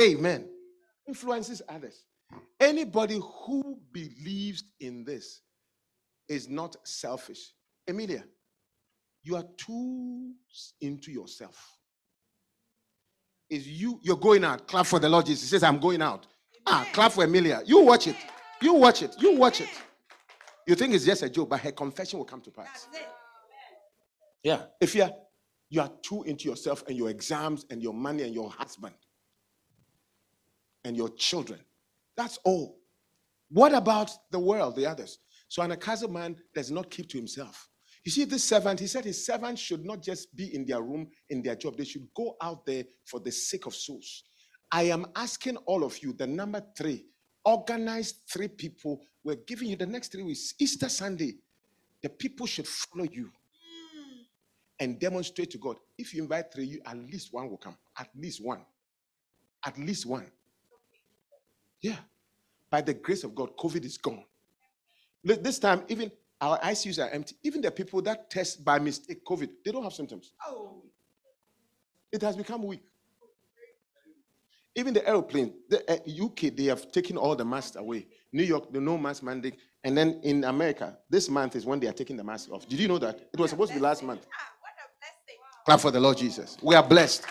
Amen. Influences others. Anybody who believes in this is not selfish. Emilia, you are too into yourself. Is you, you're going out. Clap for the Lord Jesus. He says, I'm going out. Ah, clap for Emilia. You watch it. You watch it. You watch it. You think it's just a joke, but her confession will come to pass. Yeah. If you're you are too into yourself and your exams and your money and your husband and your children. That's all. What about the world, the others? So anagkazo man does not keep to himself. You see, this servant, he said his servants should not just be in their room, in their job. They should go out there for the sake of souls. I am asking all of you, the number three, organize three people. We're giving you the next three weeks, Easter Sunday. The people should follow you and demonstrate to God. If you invite three, you at least one will come. At least one. At least one. Yeah. By the grace of God, COVID is gone. This time, even our ICUs are empty. Even the people that test by mistake COVID, they don't have symptoms. Oh. It has become weak. Even the aeroplane, the uh, UK, they have taken all the masks away. New York, the no mask mandate. And then in America, this month is when they are taking the mask off. Did you know that? It was supposed to be last month. What a blessing! Clap for the Lord Jesus. We are blessed.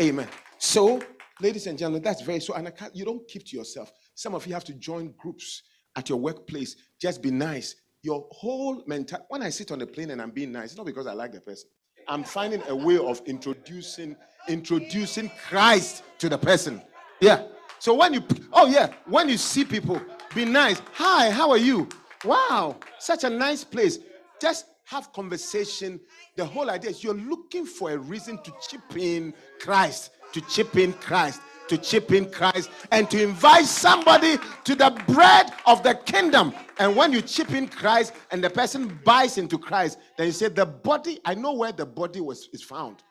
Amen. So, ladies and gentlemen, that's very so. And I can't, you don't keep to yourself. Some of you have to join groups at your workplace. Just be nice. Your whole mental. When I sit on the plane and I'm being nice, it's not because I like the person. I'm finding a way of introducing introducing Christ to the person. Yeah. So when you oh yeah, when you see people, be nice. Hi, how are you? Wow, such a nice place. Just have conversation. The whole idea is you're looking for a reason to chip in Christ, to chip in Christ, to chip in Christ, and to invite somebody to the bread of the kingdom. And when you chip in Christ and the person buys into Christ, then you say, The body, I know where the body was is found.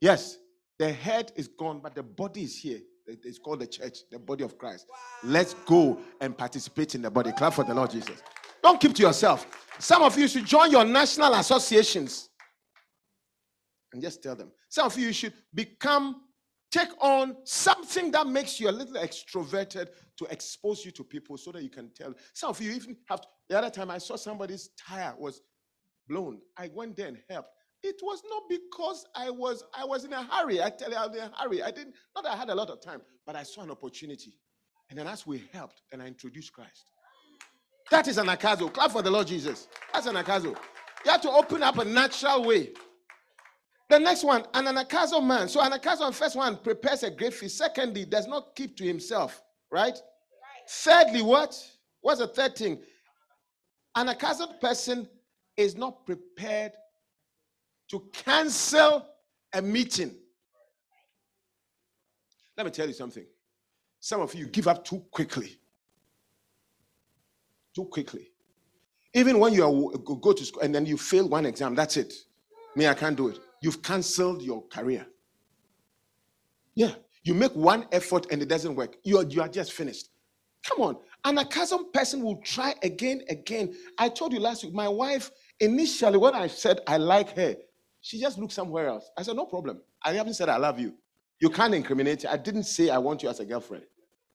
Yes, the head is gone, but the body is here. It's called the church, the body of Christ. Let's go and participate in the body. Clap for the Lord Jesus. Don't keep to yourself. Some of you should join your national associations. And just tell them. Some of you should become, take on something that makes you a little extroverted to expose you to people so that you can tell. Some of you even have, to, the other time I saw somebody's tire was blown. I went there and helped. It was not because I was I was in a hurry. I tell you, I was in a hurry. I didn't not that I had a lot of time, but I saw an opportunity. And then as we helped, and I introduced Christ. That is anagkazo. Clap for the Lord Jesus. That's anagkazo. You have to open up a natural way. The next one, an anagkazo man. So an anagkazo, first one, prepares a great feast. Secondly, does not keep to himself. Right? Thirdly, what? What's the third thing? An anagkazo person is not prepared to cancel a meeting. Let me tell you something. Some of you give up too quickly. Too quickly. Even when you are, go to school and then you fail one exam, that's it. Me, I can't do it. You've canceled your career. Yeah. You make one effort and it doesn't work. You are, you are just finished. Come on. An accustomed person will try again, again. I told you last week, my wife, initially, when I said I like her, she just looked somewhere else. I said, no problem. I haven't said I love you. You can't incriminate. I didn't say I want you as a girlfriend.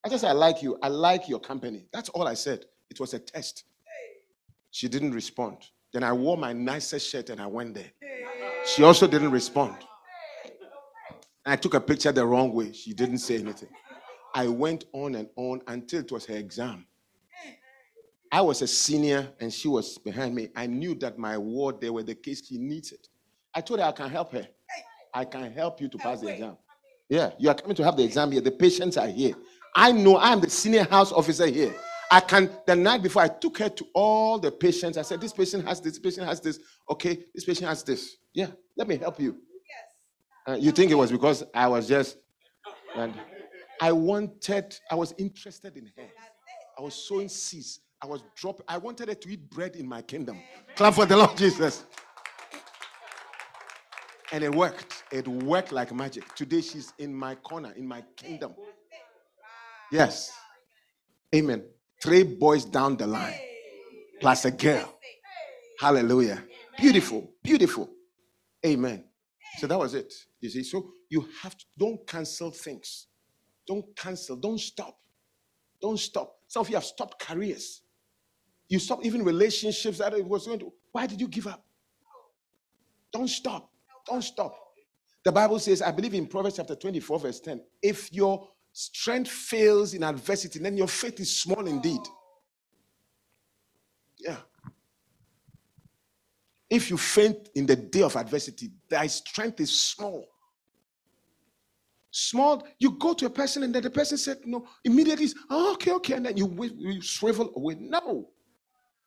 I just said I like you. I like your company. That's all I said. It was a test. She didn't respond. Then I wore my nicest shirt and I went there. She also didn't respond. I took a picture the wrong way. She didn't say anything. I went on and on until it was her exam. I was a senior and she was behind me. I knew that my word there were the case she needs it. I told her I can help her. I can help you to pass the exam. Yeah, you are coming to have the exam here. The patients are here. I know I'm the senior house officer here. I can, the night before, I took her to all the patients. I said, This patient has this, this patient has this. Okay, this patient has this. Yeah, let me help you. Uh, you think it was because I was just, and I wanted, I was interested in her. I was sowing seeds. I was dropping, I wanted her to eat bread in my kingdom. Clap for the Lord Jesus. And it worked. It worked like magic. Today she's in my corner, in my kingdom. Yes. Amen. Three boys down the line, plus a girl. Hallelujah. Beautiful. Beautiful. Amen. So that was it. You see, so you have to don't cancel things. Don't cancel. Don't stop. Don't stop. Some of you have stopped careers. You stopped even relationships that it was going to. Why did you give up? Don't stop. Don't stop. The Bible says, I believe in Proverbs chapter 24, verse 10. If your strength fails in adversity, then your faith is small indeed. Yeah. If you faint in the day of adversity, thy strength is small. Small, you go to a person and then the person said, No, immediately, oh, okay, okay, and then you, you swivel away. No,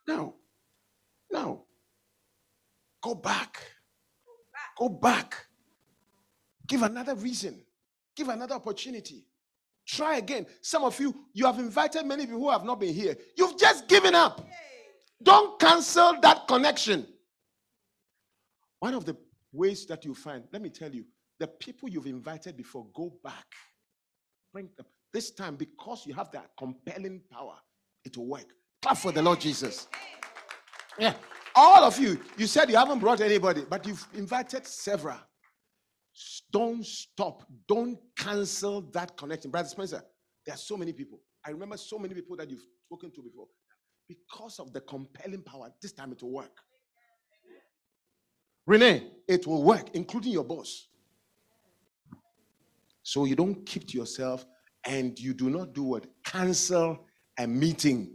no, no. Go back. Go back. Give another reason. Give another opportunity. Try again. Some of you, you have invited many people who have not been here. You've just given up. Don't cancel that connection. One of the ways that you find, let me tell you, the people you've invited before, go back. Bring them. This time, because you have that compelling power, it will work. Clap for the Lord Jesus. Yeah. All of you, you said you haven't brought anybody, but you've invited several. Don't stop. Don't cancel that connection. Brother Spencer, there are so many people. I remember so many people that you've spoken to before. Because of the compelling power, this time it will work. Renee, it will work, including your boss. So you don't keep to yourself and you do not do what? Cancel a meeting,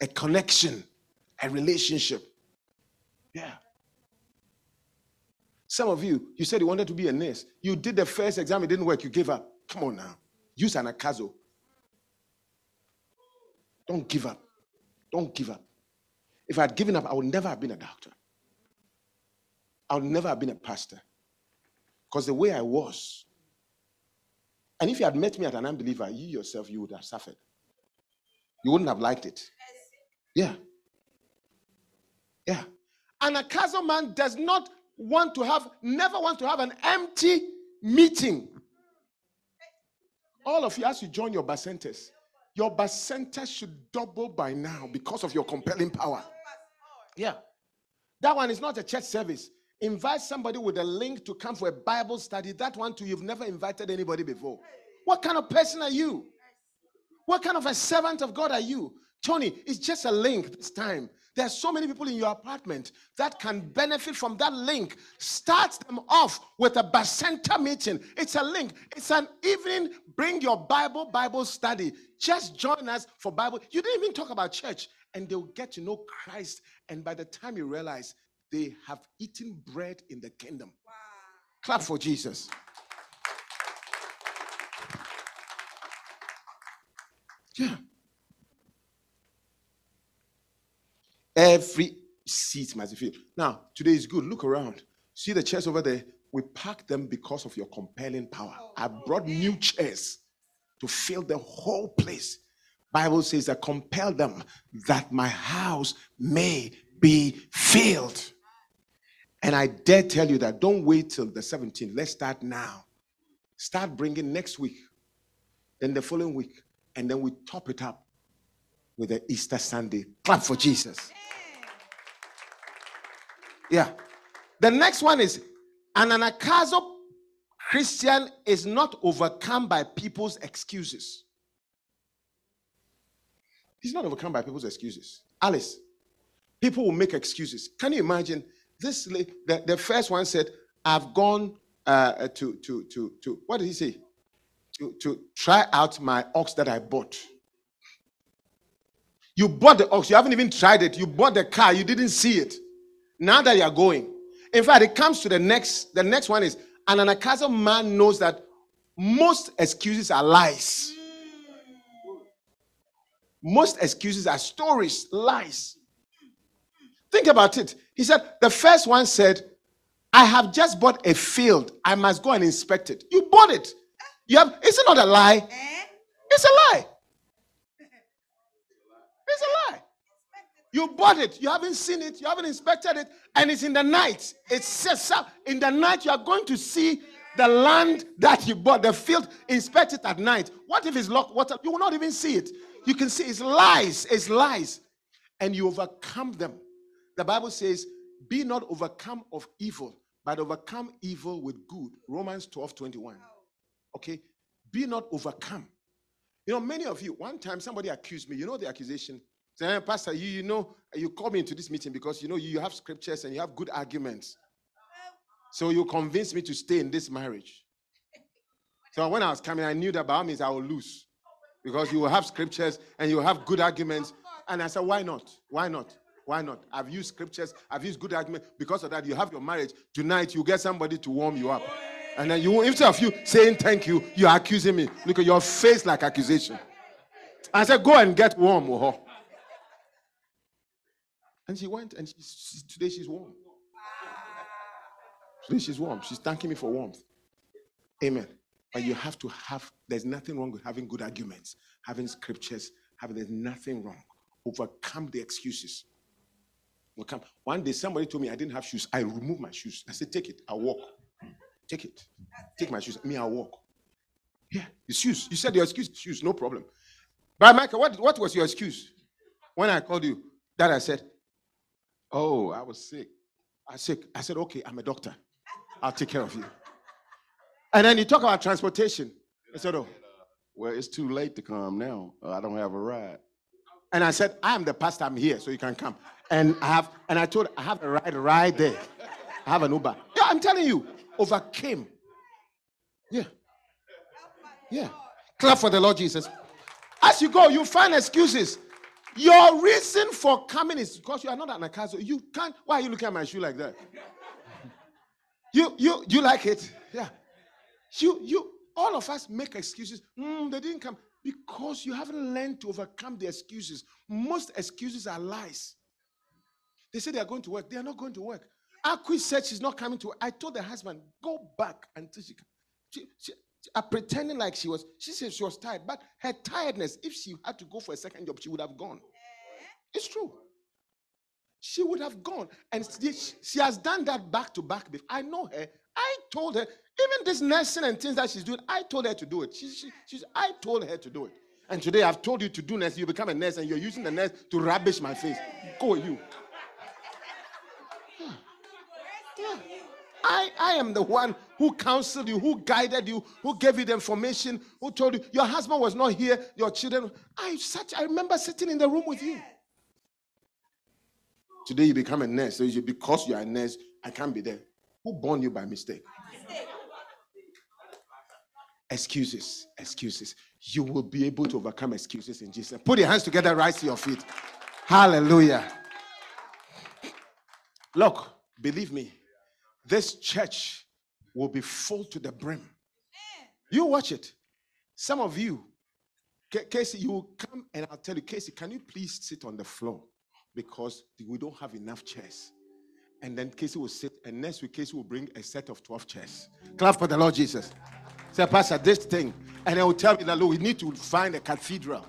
a connection, a relationship. Yeah. Some of you, you said you wanted to be a nurse. You did the first exam, it didn't work, you gave up. Come on now. Use anagkazo. Don't give up. Don't give up. If I had given up, I would never have been a doctor. I would never have been a pastor. Because the way I was, and if you had met me as an unbeliever, you yourself, you would have suffered. You wouldn't have liked it. Yeah. Yeah. Anagkazo man does not want to have, never want to have an empty meeting. All of you, as you join your bacentas, your bacenta should double by now because of your compelling power. Yeah. That one is not a church service. Invite somebody with a link to come for a Bible study. That one too, you've never invited anybody before. What kind of person are you? What kind of a servant of God are you? Tony, it's just a link this time. There are so many people in your apartment that can benefit from that link. Start them off with a Bacenta meeting. It's a link. It's an evening. Bring your Bible, Bible study. Just join us for Bible. You didn't even talk about church, and they'll get to know Christ. And by the time you realize they have eaten bread in the kingdom. Clap for Jesus. Yeah. Every seat must be filled. Now, today is good. Look around. See the chairs over there? We packed them because of your compelling power. I brought new chairs to fill the whole place. Bible says, I compel them that my house may be filled. And I dare tell you that don't wait till the 17th. Let's start now. Start bringing next week, then the following week, and then we top it up with the Easter Sunday. Clap for Jesus. Yeah. The next one is an anagkazo Christian is not overcome by people's excuses. He's not overcome by people's excuses. Alice, people will make excuses. Can you imagine this? The, the first one said, "I've gone uh, to to to to what did he say? To to try out my ox that I bought." You bought the ox. You haven't even tried it. You bought the car. You didn't see it. Now that you are going. In fact, it comes to the next. The next one is an anagkazo man knows that most excuses are lies. Most excuses are stories, lies. Think about it. He said, the first one said, I have just bought a field. I must go and inspect it. You bought it. You have, is it not a lie? Eh? It's a lie. It's a lie. You bought it. You haven't seen it. You haven't inspected it. And it's in the night. Just so- in the night. You are going to see the land that you bought, the field. Inspect it at night. What if it's locked What You will not even see it. You can see it's lies. It's lies. And you overcome them. The Bible says, Be not overcome of evil, but overcome evil with good. Romans 12 21. Okay? Be not overcome. You know, many of you, one time somebody accused me. You know the accusation? Say, "Eh, Pastor, you, you know, you call me into this meeting because you know you have scriptures and you have good arguments. So you convinced me to stay in this marriage. So when I was coming, I knew that by means I will lose because you will have scriptures and you will have good arguments. And I said, why not? Why not? Why not? I've used scriptures, I've used good arguments. Because of that, you have your marriage. Tonight, you get somebody to warm you up. And then you, instead of you saying thank you, you're accusing me. Look at your face like accusation. I said, go and get warm her. And she went, and she, she- today she's warm. Today she's warm. She's thanking me for warmth. Amen. But you have to have, there's nothing wrong with having good arguments, having scriptures, having, there's nothing wrong. Overcome the excuses. Overcome. One day somebody told me I didn't have shoes. I removed my shoes. I said, take it. I'll walk. Hmm. Take it. Take my shoes. Me, I'll walk. Yeah, the shoes. You said your excuse, shoes, no problem. But Michael, what, what was your excuse? When I called you, that I said, Oh, I was sick. I sick. I said, Okay, I'm a doctor. I'll take care of you. And then you talk about transportation. I said, Oh. Well, it's too late to come now. Uh, I don't have a ride. And I said, I am the pastor, I'm here, so you can come. And I have, and I told I have a ride right there. I have an Uber. Yeah, I'm telling you, overcame. Yeah. Yeah. Clap for the Lord Jesus. As you go, you find excuses. Your reason for coming is because you are not an anagkazo. You can't. Why are you looking at my shoe like that? You you you like it? Yeah. You you all of us make excuses. "Mm, they didn't come because you haven't learned to overcome the excuses. Most excuses are lies. They say they are going to work. They are not going to work. Akwi said she's not coming to work. I told the husband, go back until she. She, she, uh, pretending like she was, she said she was tired, but her tiredness, if she had to go for a second job, she would have gone. It's true. She would have gone. And she, has done that back to back. I know her. I told her, even this nursing and things that she's doing, I told her to do it. She, she, she's, I told her to do it. And today I've told you to do nurse. You become a nurse and you're using the nurse to rubbish my face. Go you. Yeah. Yeah. I, I am the one who counseled you, who guided you, who gave you the information, who told you your husband was not here, your children. I such I remember sitting in the room with you. Today you become a nurse. So because you are a nurse, I can't be there. Who born you by mistake? Excuses, excuses. You will be able to overcome excuses in Jesus. Put your hands together, rise to your feet. Hallelujah. Look, believe me, this church will be full to the brim. You watch it. Some of you, Casey, you will come and I'll tell you, Casey, can you please sit on the floor? Because we don't have enough chairs. And then Casey will sit, and next week, Casey will bring a set of 12 chairs. Clap for the Lord Jesus. Say, Pastor, this thing. And I will tell me that, look, we need to find a cathedral.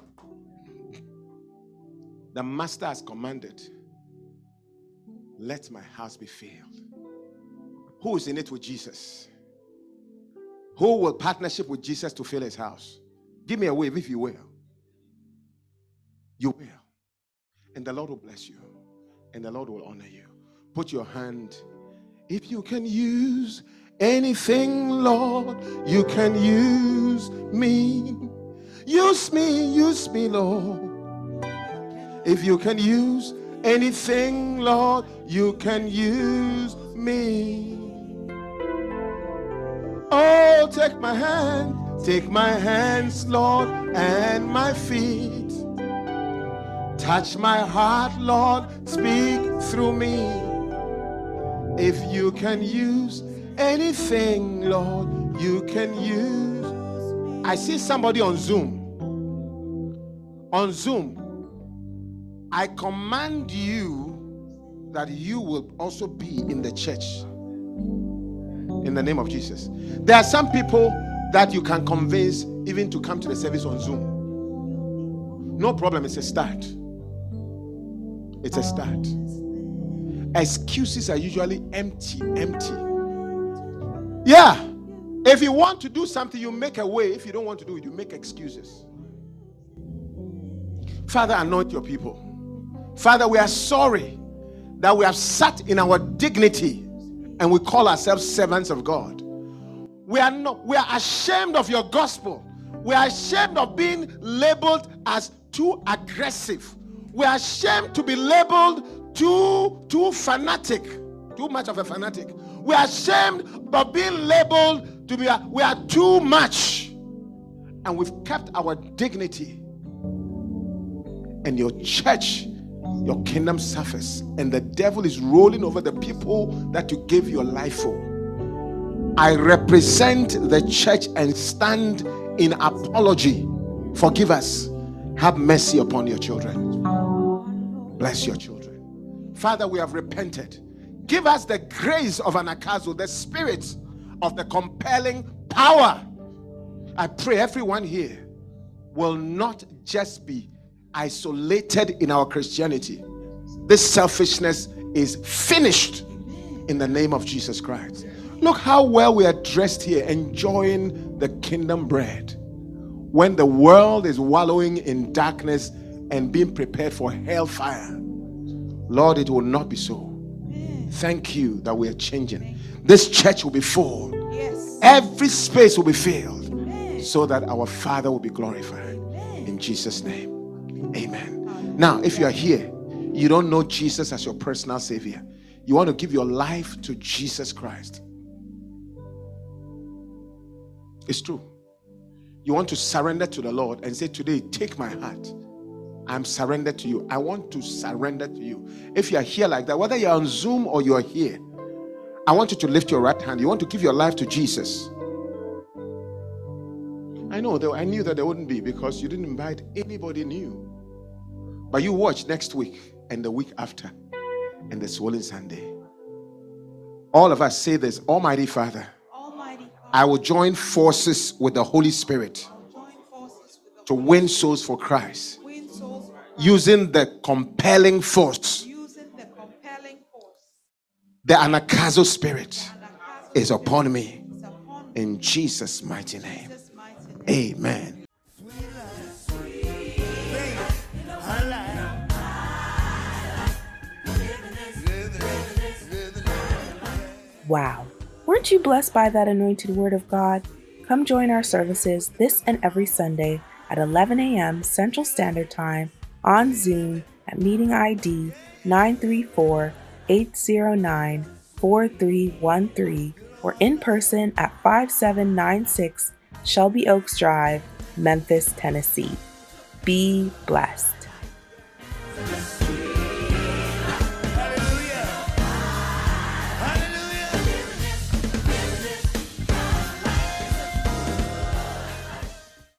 The master has commanded, let my house be filled. Who is in it with Jesus? Who will partnership with Jesus to fill his house? Give me a wave if you will. You will. And the Lord will bless you. And the Lord will honor you. Put your hand. If you can use anything, Lord, you can use me. Use me, use me, Lord. If you can use anything, Lord, you can use me. Oh, take my hand, take my hands, Lord, and my feet. Touch my heart, Lord, speak through me. If you can use anything, Lord, you can use. I see somebody on Zoom. On Zoom, I command you that you will also be in the church. In the name of Jesus. There are some people that you can convince even to come to the service on Zoom. No problem, it's a start. It's a start. Excuses are usually empty, empty. Yeah. If you want to do something, you make a way. If you don't want to do it, you make excuses. Father, anoint your people. Father, we are sorry that we have sat in our dignity and we call ourselves servants of God. We are not we are ashamed of your gospel. We are ashamed of being labeled as too aggressive. We are ashamed to be labeled too too fanatic, too much of a fanatic. We are ashamed of being labeled to be a, we are too much. And we've kept our dignity. And your church your kingdom suffers, and the devil is rolling over the people that you gave your life for. I represent the church and stand in apology. Forgive us. Have mercy upon your children. Bless your children. Father, we have repented. Give us the grace of anagkazo, the spirit of the compelling power. I pray everyone here will not just be isolated in our Christianity. This selfishness is finished in the name of Jesus Christ. Look how well we are dressed here, enjoying the kingdom bread. When the world is wallowing in darkness and being prepared for hellfire, Lord, it will not be so. Thank you that we are changing. This church will be full, every space will be filled so that our Father will be glorified. In Jesus' name. Amen. Now, if you are here, you don't know Jesus as your personal Savior, you want to give your life to Jesus Christ. It's true. You want to surrender to the Lord and say, Today, take my heart. I'm surrendered to you. I want to surrender to you. If you are here like that, whether you're on Zoom or you're here, I want you to lift your right hand. You want to give your life to Jesus. I know, though, I knew that there wouldn't be because you didn't invite anybody new. But you watch next week and the week after and the swollen Sunday. All of us say this Almighty Father, Almighty Father I will join forces with the Holy Spirit to win souls for Christ using the compelling force. The anagkazo spirit is upon me in Jesus' mighty name. Amen. Wow. Weren't you blessed by that anointed word of God? Come join our services this and every Sunday at 11 a.m. Central Standard Time on Zoom at meeting ID 934 809 4313 or in person at 5796 Shelby Oaks Drive, Memphis, Tennessee. Be blessed.